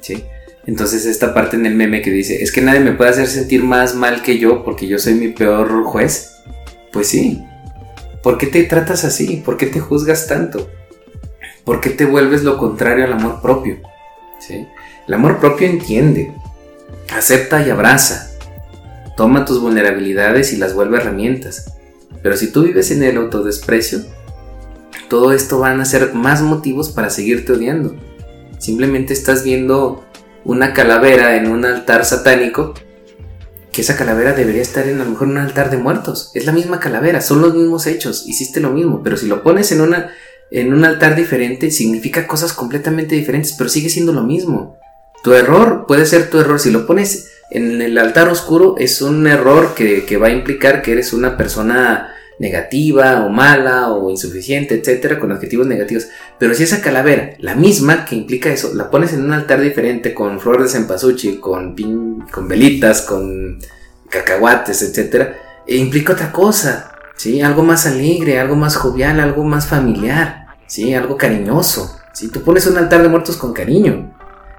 ¿sí? Entonces esta parte en el meme que dice, es que nadie me puede hacer sentir más mal que yo porque yo soy mi peor juez. Pues sí. ¿Por qué te tratas así? ¿Por qué te juzgas tanto? ¿Por qué te vuelves lo contrario al amor propio? ¿Sí? El amor propio entiende, acepta y abraza, toma tus vulnerabilidades y las vuelve herramientas. Pero si tú vives en el autodesprecio, todo esto van a ser más motivos para seguirte odiando. Simplemente estás viendo una calavera en un altar satánico, que esa calavera debería estar en a lo mejor un altar de muertos. Es la misma calavera, son los mismos hechos, hiciste lo mismo, pero si lo pones en una en un altar diferente significa cosas completamente diferentes, pero sigue siendo lo mismo. Tu error puede ser tu error. Si lo pones en el altar oscuro, es un error que, va a implicar que eres una persona negativa o mala o insuficiente, etcétera, con adjetivos negativos. Pero si esa calavera, la misma que implica eso, la pones en un altar diferente con flores de cempasúchil, con, con velitas, con cacahuates, etcétera, e implica otra cosa, ¿sí? Algo más alegre, algo más jovial, algo más familiar, ¿sí? Algo cariñoso, ¿sí? Tú pones un altar de muertos con cariño,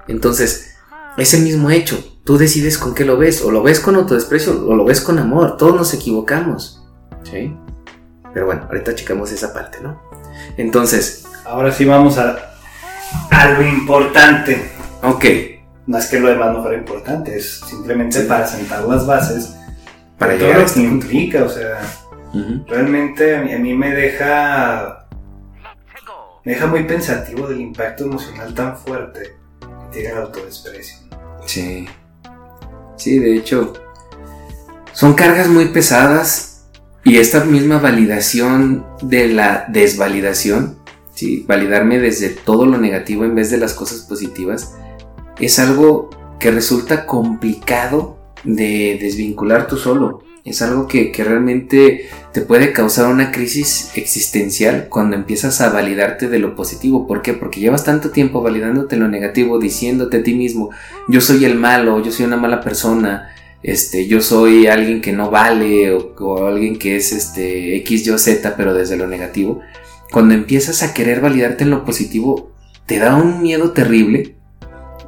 entonces, es el mismo hecho. Tú decides con qué lo ves. O lo ves con autodesprecio o lo ves con amor. Todos nos equivocamos. ¿Sí? Pero bueno, ahorita checamos esa parte, ¿no? Entonces. Ahora sí vamos a, a lo importante. Ok. No es que lo demás no fuera importante, es simplemente para sentar las bases. Para todo lo que este implica, o sea. Realmente a mí me deja. Me deja muy pensativo del impacto emocional tan fuerte tiene el autodesprecio. Sí. Sí, de hecho, son cargas muy pesadas y esta misma validación de la desvalidación, ¿sí? validarme desde todo lo negativo en vez de las cosas positivas, es algo que resulta complicado de desvincular tú solo. Es algo que, realmente te puede causar una crisis existencial cuando empiezas a validarte de lo positivo. ¿Por qué? Porque llevas tanto tiempo validándote lo negativo, diciéndote a ti mismo, yo soy el malo, yo soy una mala persona, este, yo soy alguien que no vale o, alguien que es este, X, Y, Z, pero desde lo negativo. Cuando empiezas a querer validarte en lo positivo, te da un miedo terrible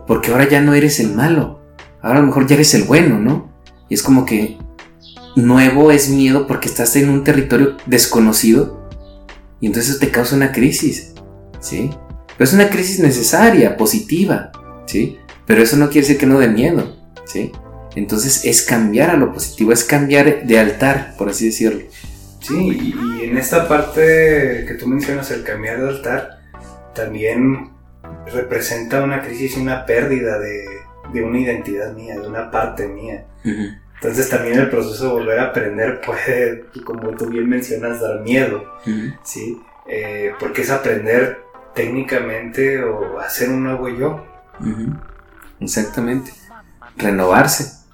porque ahora ya no eres el malo, ahora a lo mejor ya eres el bueno, ¿no? Y es como que nuevo es miedo porque estás en un territorio desconocido y entonces te causa una crisis, ¿sí? Pero es una crisis necesaria, positiva, ¿sí? Pero eso no quiere decir que no dé miedo, ¿sí? Entonces es cambiar a lo positivo, es cambiar de altar, por así decirlo. Sí, y en esta parte que tú mencionas, el cambiar de altar, también representa una crisis y una pérdida de, una identidad mía, de una parte mía. Entonces también el proceso de volver a aprender puede, como tú bien mencionas, dar miedo, ¿sí? Eh, porque es aprender técnicamente o hacer un nuevo yo. Exactamente. Renovarse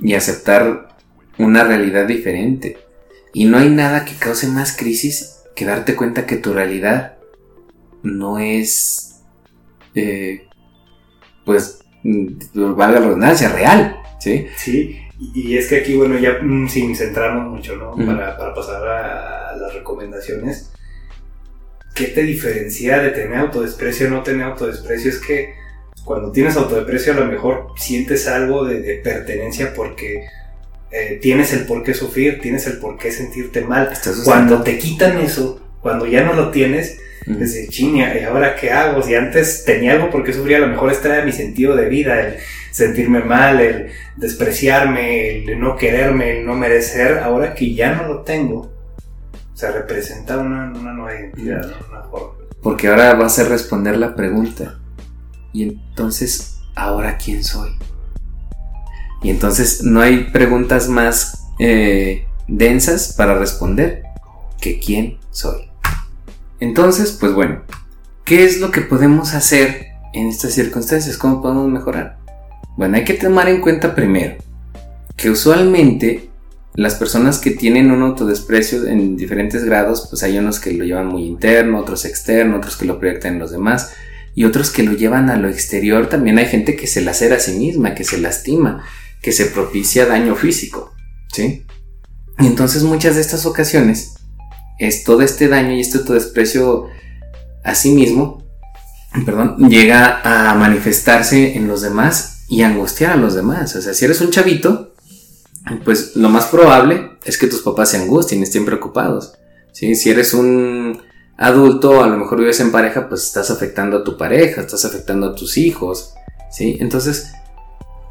y aceptar una realidad diferente. Y no hay nada que cause más crisis que darte cuenta que tu realidad no es, eh, pues, mm, valga la redundancia, real. ¿Sí? Sí, y es que aquí, bueno, ya mm, sin centrarnos mucho, ¿no? para, pasar a, las recomendaciones. ¿Qué te diferencia de tener autodesprecio o no tener autodesprecio? Es que cuando tienes autodesprecio a lo mejor sientes algo de, pertenencia porque eh, tienes el por qué sufrir, tienes el por qué sentirte mal. Cuando te quitan eso, cuando ya no lo tienes, desde chiña, ¿y ahora qué hago? Si antes tenía algo por qué sufrir, a lo mejor este era mi sentido de vida, el sentirme mal, el despreciarme, el no quererme, el no merecer, ahora que ya no lo tengo, se representa una, nueva identidad, una forma. Porque ahora vas a responder la pregunta. Y entonces, ¿ahora quién soy? Y entonces no hay preguntas más eh, densas para responder que quién soy. Entonces, pues bueno, ¿qué es lo que podemos hacer en estas circunstancias? ¿Cómo podemos mejorar? Bueno, hay que tomar en cuenta primero que usualmente las personas que tienen un autodesprecio en diferentes grados, pues hay unos que lo llevan muy interno, otros externo, otros que lo proyectan en los demás y otros que lo llevan a lo exterior. También hay gente que se lacera a sí misma, que se lastima, que se propicia daño físico, ¿sí? Y entonces muchas de estas ocasiones es todo este daño y este autodesprecio a sí mismo, perdón, llega a manifestarse en los demás y angustiar a los demás. O sea, si eres un chavito, pues lo más probable es que tus papás se angustien, estén preocupados. ¿sí? Si eres un adulto, a lo mejor vives en pareja, pues estás afectando a tu pareja, estás afectando a tus hijos. ¿sí? Entonces,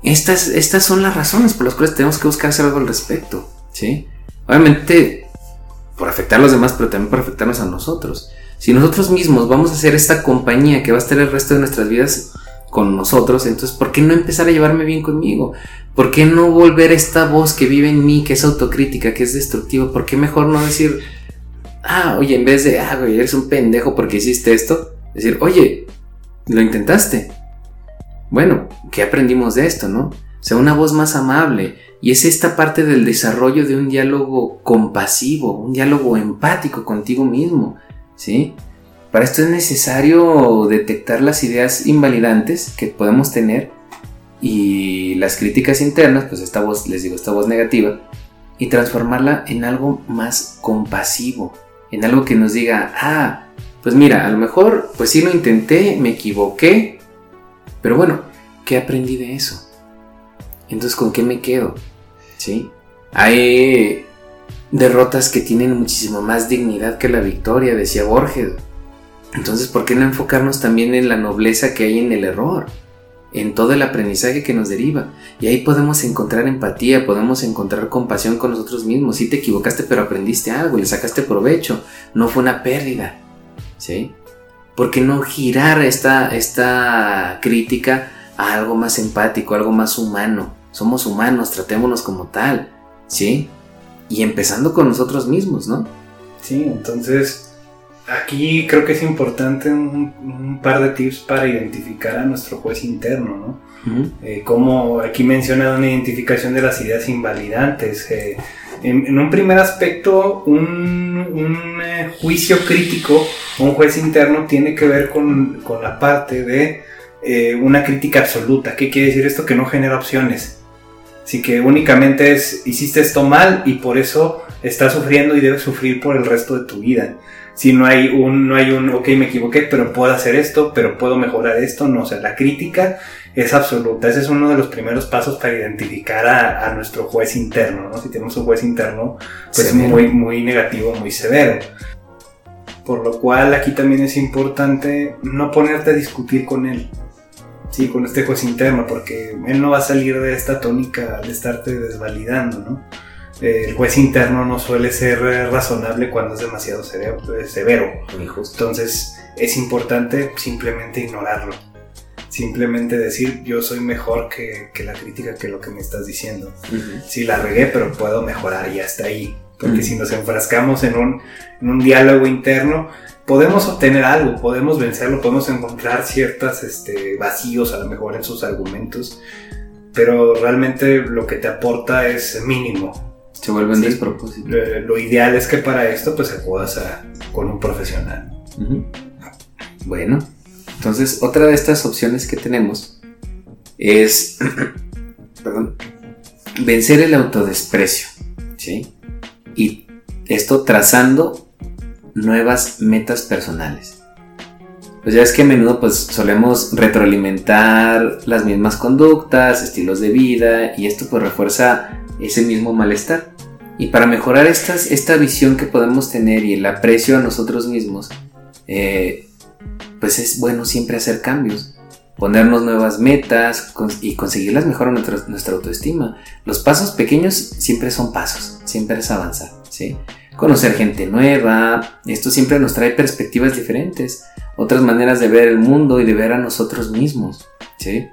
estas, estas son las razones por las cuales tenemos que buscar hacer algo al respecto. ¿sí? Obviamente, por afectar a los demás, pero también por afectarnos a nosotros. Si nosotros mismos vamos a ser esta compañía que va a estar el resto de nuestras vidas con nosotros, entonces, ¿por qué no empezar a llevarme bien conmigo? ¿Por qué no volver esta voz que vive en mí, que es autocrítica, que es destructiva? ¿Por qué mejor no decir, ah, oye, en vez de, ah, güey, eres un pendejo porque hiciste esto, decir, oye, lo intentaste. Bueno, ¿qué aprendimos de esto, no? Sea, una voz más amable. Y es esta parte del desarrollo de un diálogo compasivo, un diálogo empático contigo mismo, ¿sí? Para esto es necesario detectar las ideas invalidantes que podemos tener y las críticas internas, pues esta voz, les digo, esta voz negativa, y transformarla en algo más compasivo, en algo que nos diga, ah, pues mira, a lo mejor, pues sí lo intenté, me equivoqué, pero bueno, ¿qué aprendí de eso? Entonces, ¿con qué me quedo? ¿Sí? Hay derrotas que tienen muchísimo más dignidad que la victoria, decía Borges. Entonces, ¿por qué no enfocarnos también en la nobleza que hay en el error? En todo el aprendizaje que nos deriva. Y ahí podemos encontrar empatía, podemos encontrar compasión con nosotros mismos. Si te equivocaste, pero aprendiste algo, le sacaste provecho. No fue una pérdida. ¿Sí? ¿Por qué no girar esta, esta crítica a algo más empático, algo más humano? Somos humanos, tratémonos como tal. ¿Sí? Y empezando con nosotros mismos, ¿no? Sí, entonces aquí creo que es importante un, par de tips para identificar a nuestro juez interno, ¿no? Eh, como aquí menciona una identificación de las ideas invalidantes. Eh, en, un primer aspecto, un, eh, juicio crítico, un juez interno tiene que ver con, con la parte de una crítica absoluta. ¿Qué quiere decir esto? Que no genera opciones. Así que únicamente es, hiciste esto mal y por eso estás sufriendo y debes sufrir por el resto de tu vida si no hay un, no hay un, ok, me equivoqué, pero puedo hacer esto, pero puedo mejorar esto, no, o sea, la crítica es absoluta. Ese es uno de los primeros pasos para identificar a, nuestro juez interno, ¿no? Si tenemos un juez interno, pues muy, muy negativo, muy severo. Por lo cual aquí también es importante no ponerte a discutir con él, sí, con este juez interno, porque él no va a salir de esta tónica de estarte desvalidando, ¿no? el juez interno no suele ser razonable cuando es demasiado eh, severo. Entonces es importante simplemente ignorarlo. Simplemente decir yo soy mejor que, la crítica que lo que me estás diciendo. Sí, la regué, pero puedo mejorar y hasta ahí. Porque si nos enfrascamos en un, en un diálogo interno, podemos obtener algo, podemos vencerlo, podemos encontrar ciertos este, vacíos a lo mejor en sus argumentos, pero realmente lo que te aporta es mínimo. Se vuelven despropósitos. Lo, ideal es que para esto pues acudas con un profesional. Bueno, entonces otra de estas opciones que tenemos es perdón, vencer el autodesprecio. ¿sí? Y esto trazando nuevas metas personales. Pues ya es que a menudo pues solemos retroalimentar las mismas conductas, estilos de vida y esto pues refuerza ese mismo malestar. Y para mejorar estas, esta visión que podemos tener y el aprecio a nosotros mismos, eh, pues es bueno siempre hacer cambios, ponernos nuevas metas y conseguirlas mejor nuestra, nuestra autoestima. Los pasos pequeños siempre son pasos, siempre es avanzar, ¿sí? Conocer gente nueva, esto siempre nos trae perspectivas diferentes, otras maneras de ver el mundo y de ver a nosotros mismos, ¿sí?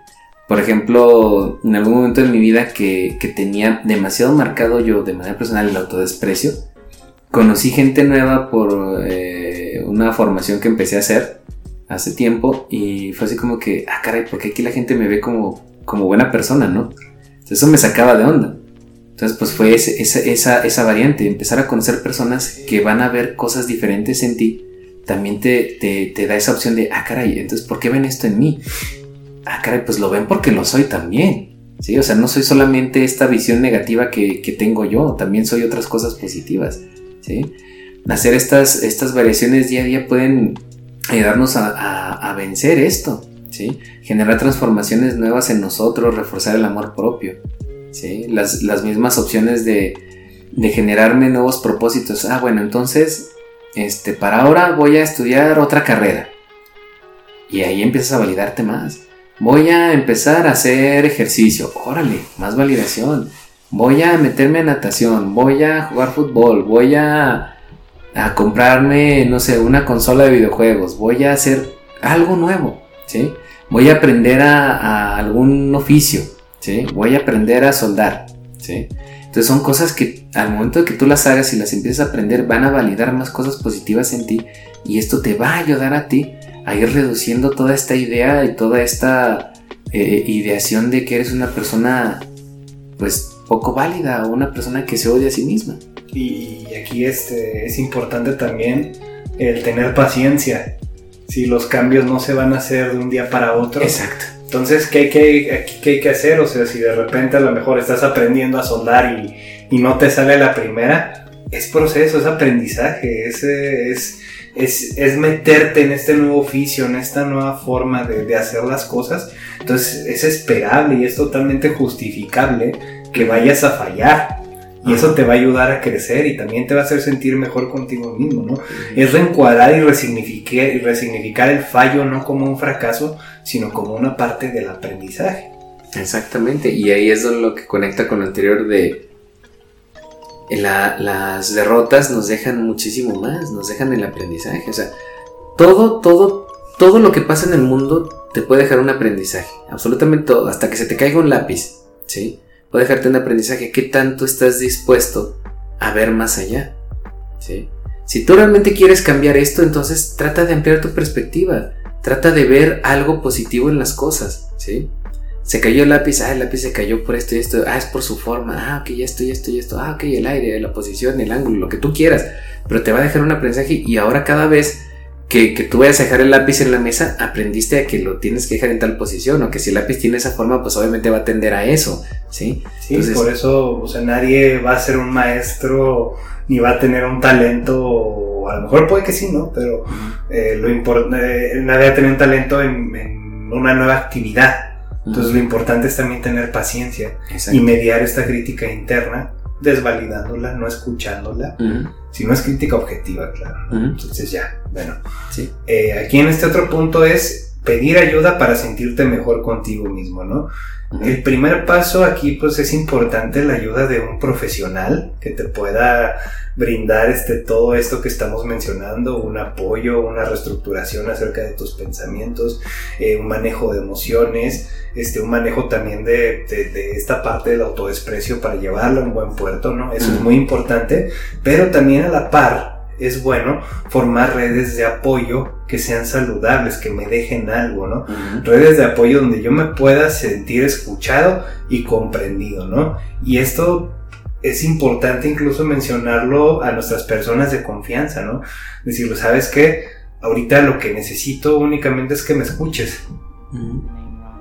Por ejemplo, en algún momento de mi vida que, tenía demasiado marcado yo de manera personal el autodesprecio, conocí gente nueva por eh, una formación que empecé a hacer hace tiempo y fue así como que, ah, caray, porque aquí la gente me ve como, como buena persona, ¿no? eso me sacaba de onda. Entonces, pues fue esa, variante, empezar a conocer personas que van a ver cosas diferentes en ti, también te, da esa opción de, ah, caray, entonces, ¿por qué ven esto en mí? Ah, caray, pues lo ven porque lo soy también. Sí, o sea, no soy solamente esta visión negativa que, tengo yo, también soy otras cosas positivas. ¿sí? Hacer estas, variaciones día a día pueden ayudarnos a, a, vencer esto, ¿sí? Generar transformaciones nuevas en nosotros, reforzar el amor propio. ¿Sí? Las, mismas opciones de, generarme nuevos propósitos. Ah, bueno, entonces, este, para ahora voy a estudiar otra carrera. Y ahí empiezas a validarte más. Voy a empezar a hacer ejercicio. Órale, más validación. Voy a meterme en natación. Voy a jugar fútbol. Voy a, a comprarme, no sé, una consola de videojuegos. Voy a hacer algo nuevo. ¿Sí? Voy a aprender a, a algún oficio. ¿Sí? Voy a aprender a soldar, ¿sí? Entonces son cosas que al momento de que tú las hagas y las empiezas a aprender van a validar más cosas positivas en ti y esto te va a ayudar a ti a ir reduciendo toda esta idea y toda esta eh, ideación de que eres una persona pues poco válida o una persona que se odia a sí misma. Y aquí este, es importante también el tener paciencia. Si los cambios no se van a hacer de un día para otro. Exacto entonces, ¿qué hay, que, ¿qué hay que hacer? O sea, si de repente a lo mejor estás aprendiendo a soldar y, no te sale la primera, es proceso, es aprendizaje, es, es, es, meterte en este nuevo oficio, en esta nueva forma de, de, hacer las cosas. Entonces, es esperable y es totalmente justificable que vayas a fallar. Y eso te va a ayudar a crecer y también te va a hacer sentir mejor contigo mismo, ¿no? Es reencuadrar y resignificar, y resignificar el fallo no como un fracaso, sino como una parte del aprendizaje. Exactamente, y ahí es lo que conecta con lo anterior de las derrotas nos dejan muchísimo más, nos dejan el aprendizaje, o sea, todo, todo, todo lo que pasa en el mundo te puede dejar un aprendizaje, absolutamente todo, hasta que se te caiga un lápiz, ¿sí? puede dejarte un aprendizaje. ¿Qué tanto estás dispuesto a ver más allá? ¿Sí? Si tú realmente quieres cambiar esto, entonces trata de ampliar tu perspectiva. Trata de ver algo positivo en las cosas, ¿sí? Se cayó el lápiz, ah, el lápiz se cayó por esto y esto, ah, es por su forma, ah, ok, esto y esto y esto, ah, ok, el aire, la posición, el ángulo, lo que tú quieras, pero te va a dejar un aprendizaje y ahora cada vez que, tú vayas a dejar el lápiz en la mesa, aprendiste a que lo tienes que dejar en tal posición, o que si el lápiz tiene esa forma, pues obviamente va a tender a eso, ¿sí? Sí, por eso, o sea, nadie va a ser un maestro, ni va a tener un talento, o a lo mejor puede que sí, ¿no? Pero eh, lo importante, eh, tener un talento en, una nueva actividad. Entonces lo importante es también tener paciencia y mediar esta crítica interna desvalidándola, no escuchándola, si no es crítica objetiva, claro. Entonces ya, bueno. Sí. Eh, aquí en este otro punto es pedir ayuda para sentirte mejor contigo mismo, ¿no? El primer paso aquí pues es importante la ayuda de un profesional que te pueda brindar este, todo esto que estamos mencionando, un apoyo, una reestructuración acerca de tus pensamientos, eh, un manejo de emociones, este, un manejo también de, de, esta parte del autodesprecio para llevarlo a un buen puerto, ¿no? Eso es muy importante, pero también a la par es bueno formar redes de apoyo que sean saludables, que me dejen algo, ¿no? Redes de apoyo donde yo me pueda sentir escuchado y comprendido, ¿no? Y esto es importante incluso mencionarlo a nuestras personas de confianza, ¿no? Decirlo, ¿sabes qué? Ahorita lo que necesito únicamente es que me escuches.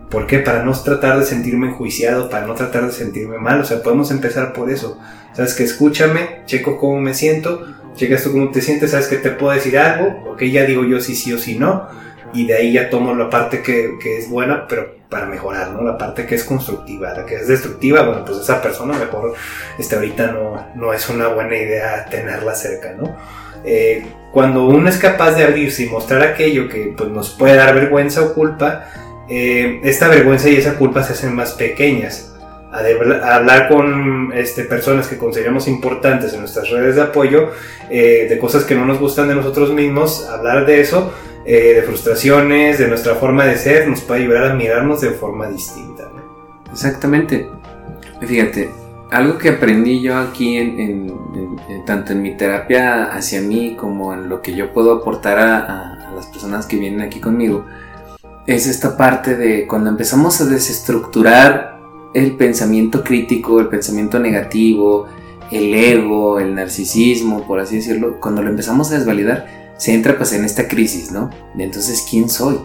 ¿Por qué? Para no tratar de sentirme enjuiciado, para no tratar de sentirme mal. O sea, podemos empezar por eso. Sabes que escúchame, checo cómo me siento, checas tú cómo te sientes, sabes que te puedo decir algo, ok, ya digo yo sí, sí o sí no. Y de ahí ya tomo la parte que, que es buena, pero para mejorar, ¿no? La parte que es constructiva, la que es destructiva, bueno, pues esa persona mejor, este, ahorita no, no es una buena idea tenerla cerca, ¿no? Eh, cuando uno es capaz de abrirse y mostrar aquello que pues, nos puede dar vergüenza o culpa, eh, esta vergüenza y esa culpa se hacen más pequeñas. A, hablar con este, personas que consideramos importantes en nuestras redes de apoyo, eh, de cosas que no nos gustan de nosotros mismos, hablar de eso, eh, de frustraciones, de nuestra forma de ser, nos puede ayudar a mirarnos de forma distinta. Exactamente. Fíjate, algo que aprendí yo aquí, en, tanto en mi terapia hacia mí como en lo que yo puedo aportar a las personas que vienen aquí conmigo, es esta parte de cuando empezamos a desestructurar el pensamiento crítico, el pensamiento negativo, el ego, el narcisismo, por así decirlo, cuando lo empezamos a desvalidar, se entra pues en esta crisis, ¿no? De entonces, ¿quién soy?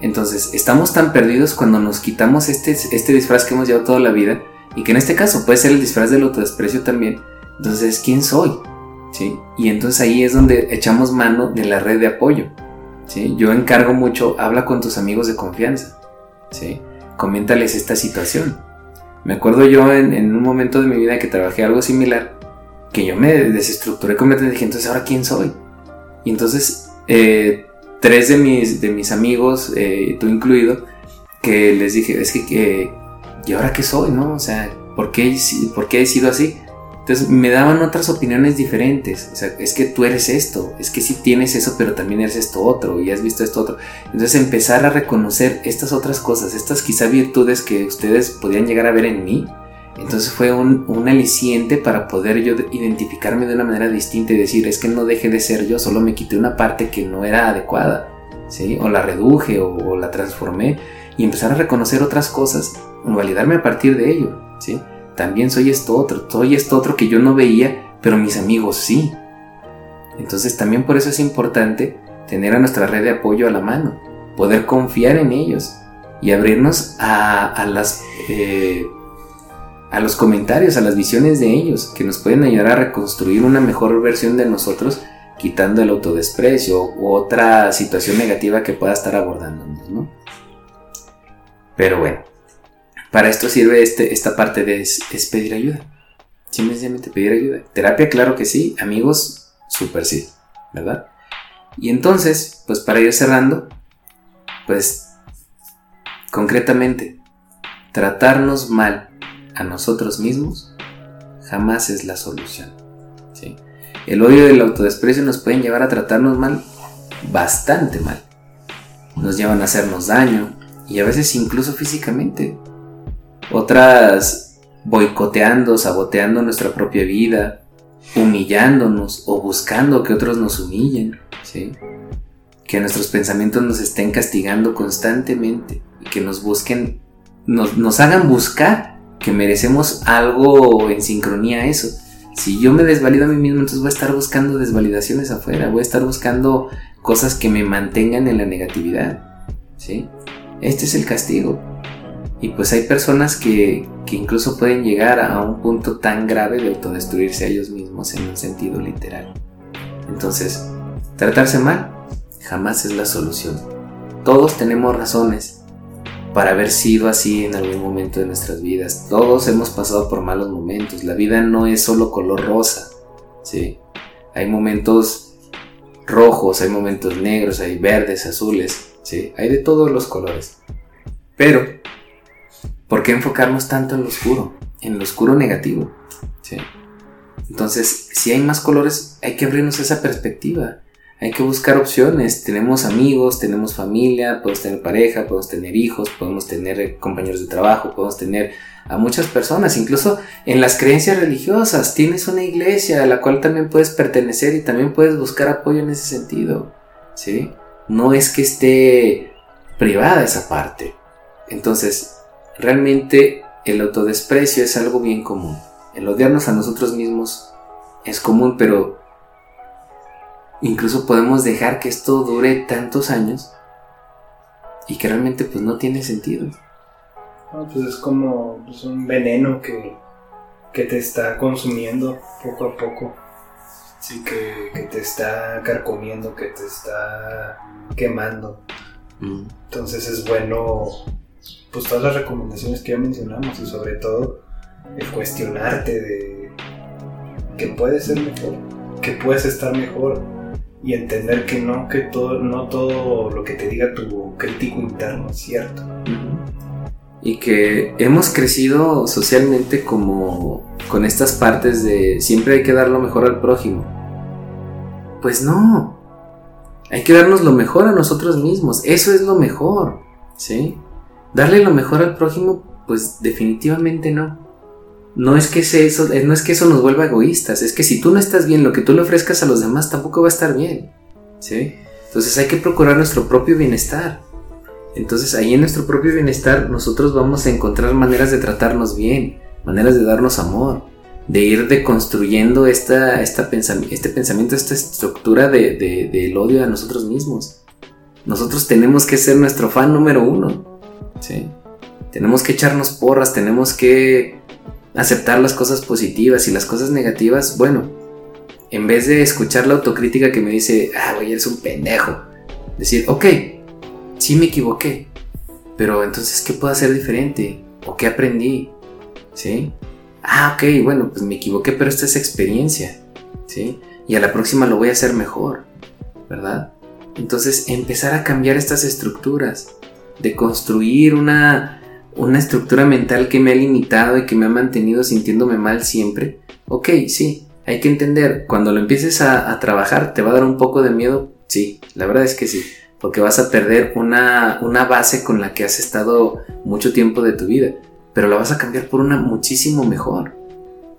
Entonces, estamos tan perdidos cuando nos quitamos este, este disfraz que hemos llevado toda la vida y que en este caso puede ser el disfraz del autodesprecio también. Entonces, ¿quién soy? ¿Sí? Y entonces ahí es donde echamos mano de la red de apoyo. ¿Sí? Yo encargo mucho, habla con tus amigos de confianza. ¿Sí? Coméntales esta situación. Me acuerdo yo en, un momento de mi vida que trabajé algo similar, que yo me desestructuré completamente y dije, entonces, ¿ahora quién soy? Y entonces, eh, tres de mis, de mis amigos, eh, tú incluido, que les dije, es que, ¿y ahora qué soy, no? O sea, ¿por qué, ¿por qué he sido así? Entonces me daban otras opiniones diferentes. O sea, es que tú eres esto, es que sí tienes eso, pero también eres esto otro y has visto esto otro. Entonces empezar a reconocer estas otras cosas, estas quizá virtudes que ustedes podían llegar a ver en mí. Entonces fue un, un aliciente para poder yo identificarme de una manera distinta y decir, es que no deje de ser yo, solo me quité una parte que no era adecuada, ¿sí? O la reduje o, o la transformé y empezar a reconocer otras cosas, validarme a partir de ello, ¿sí? También soy esto otro, soy esto otro que yo no veía, pero mis amigos sí. Entonces también por eso es importante tener a nuestra red de apoyo a la mano, poder confiar en ellos y abrirnos a, las, eh, a los comentarios, a las visiones de ellos, que nos pueden ayudar a reconstruir una mejor versión de nosotros, quitando el autodesprecio u otra situación negativa que pueda estar abordándonos, ¿no? Pero bueno, para esto sirve este, esta parte de es, pedir ayuda. Simplemente pedir ayuda. Terapia, claro que sí. Amigos, súper sí. ¿Verdad? Y entonces, pues para ir cerrando, pues concretamente, tratarnos mal a nosotros mismos jamás es la solución. El odio y el autodesprecio nos pueden llevar a tratarnos mal, bastante mal. Nos llevan a hacernos daño y a veces incluso físicamente otras boicoteando, saboteando nuestra propia vida, humillándonos o buscando que otros nos humillen, que nuestros pensamientos nos estén castigando constantemente y que nos busquen, nos, nos hagan buscar que merecemos algo en sincronía a eso. Si yo me desvalido a mí mismo, entonces voy a estar buscando desvalidaciones afuera, voy a estar buscando cosas que me mantengan en la negatividad. ¿sí? Este es el castigo. Y pues hay personas que, incluso pueden llegar a un punto tan grave de autodestruirse a ellos mismos en un sentido literal. Entonces, tratarse mal jamás es la solución. Todos tenemos razones para haber sido así en algún momento de nuestras vidas. Todos hemos pasado por malos momentos. La vida no es solo color rosa. ¿sí? Hay momentos rojos, hay momentos negros, hay verdes, azules. ¿sí? Hay de todos los colores. Pero ¿Por qué enfocarnos tanto en lo oscuro? En lo oscuro negativo. Entonces, si hay más colores, hay que abrirnos esa perspectiva. Hay que buscar opciones. Tenemos amigos, tenemos familia, podemos tener pareja, podemos tener hijos, podemos tener eh, compañeros de trabajo, podemos tener a muchas personas. Incluso en las creencias religiosas, tienes una iglesia a la cual también puedes pertenecer y también puedes buscar apoyo en ese sentido. ¿Sí? No es que esté privada esa parte. Entonces, Realmente el autodesprecio es algo bien común. El odiarnos a nosotros mismos es común, pero incluso podemos dejar que esto dure tantos años y que realmente pues no tiene sentido. pues es como pues, un veneno que, te está consumiendo poco a poco. Sí, que, te está carcomiendo, que te está quemando. Mm. Entonces es bueno pues todas las recomendaciones que ya mencionamos y sobre todo el cuestionarte de que puedes ser mejor, que puedes estar mejor y entender que no, que todo, no todo lo que te diga tu crítico interno es cierto. Y que hemos crecido socialmente como con estas partes de siempre hay que dar lo mejor al prójimo. Pues no, hay que darnos lo mejor a nosotros mismos, eso es lo mejor, ¿sí? Darle lo mejor al prójimo, pues definitivamente no. No es que eso, eh, no es que eso nos vuelva egoístas, es que si tú no estás bien, lo que tú le ofrezcas a los demás tampoco va a estar bien. ¿Sí? Entonces hay que procurar nuestro propio bienestar. Entonces ahí en nuestro propio bienestar nosotros vamos a encontrar maneras de tratarnos bien, maneras de darnos amor, de ir deconstruyendo esta, esta este pensamiento, esta estructura de, del odio a nosotros mismos. Nosotros tenemos que ser nuestro fan número uno. ¿Sí? Tenemos que echarnos porras, tenemos que aceptar las cosas positivas y las cosas negativas, bueno, en vez de escuchar la autocrítica que me dice, ah, güey, eres un pendejo, decir, ok, sí me equivoqué, pero entonces, ¿qué puedo hacer diferente? ¿O qué aprendí? ¿Sí? Ah, ok, bueno, pues me equivoqué, pero esta es experiencia, ¿sí? Y a la próxima lo voy a hacer mejor, ¿verdad? Entonces, empezar a cambiar estas estructuras, de construir una, una estructura mental que me ha limitado y que me ha mantenido sintiéndome mal siempre. Ok, sí, hay que entender, cuando lo empieces a, trabajar, ¿te va a dar un poco de miedo? Sí, la verdad es que sí, porque vas a perder una, una base con la que has estado mucho tiempo de tu vida, pero la vas a cambiar por una muchísimo mejor.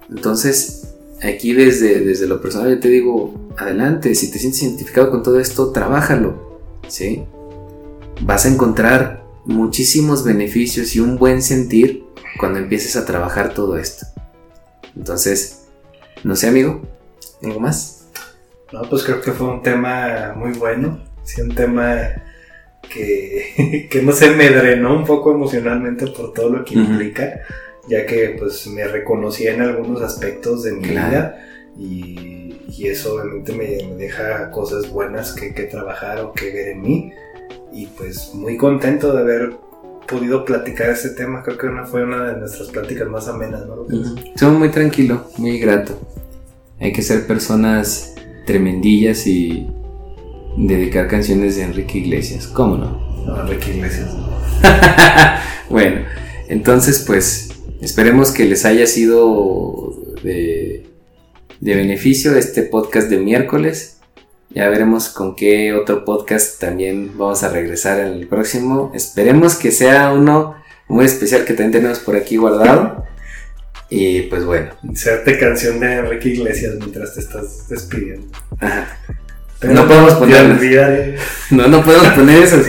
Entonces, aquí desde, desde lo personal yo te digo, adelante, si te sientes identificado con todo esto, trabájalo, ¿sí? Vas a encontrar muchísimos beneficios y un buen sentir cuando empieces a trabajar todo esto. Entonces, no sé, amigo, ¿algo más? No, pues creo que fue un tema muy bueno. Sí, un tema que, que no sé, me drenó un poco emocionalmente por todo lo que implica, ya que pues me reconocía en algunos aspectos de mi vida y, y, eso obviamente me, deja cosas buenas que, que trabajar o que ver en mí. Y pues muy contento de haber podido platicar ese tema. Creo que una, fue una de nuestras pláticas más amenas, ¿no? Estuvo muy tranquilo, muy grato. Hay que ser personas tremendillas y dedicar canciones de Enrique Iglesias. ¿Cómo no? Enrique Iglesias. bueno, entonces pues esperemos que les haya sido de, de beneficio este podcast de miércoles. Ya veremos con qué otro podcast también vamos a regresar en el próximo. Esperemos que sea uno muy especial que también tenemos por aquí guardado. Y pues bueno. Inserte canción de Enrique Iglesias mientras te estás despidiendo. no podemos poner. No, no podemos poner esas.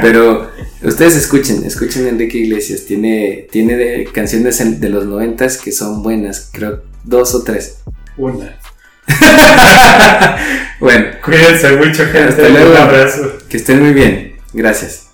Pero ustedes escuchen, escuchen Enrique Iglesias. Tiene, tiene de, canciones de los noventas que son buenas. Creo dos o tres. Una. bueno. Cuídense mucho, gente. Hasta luego. Un abrazo. Que estén muy bien. Gracias.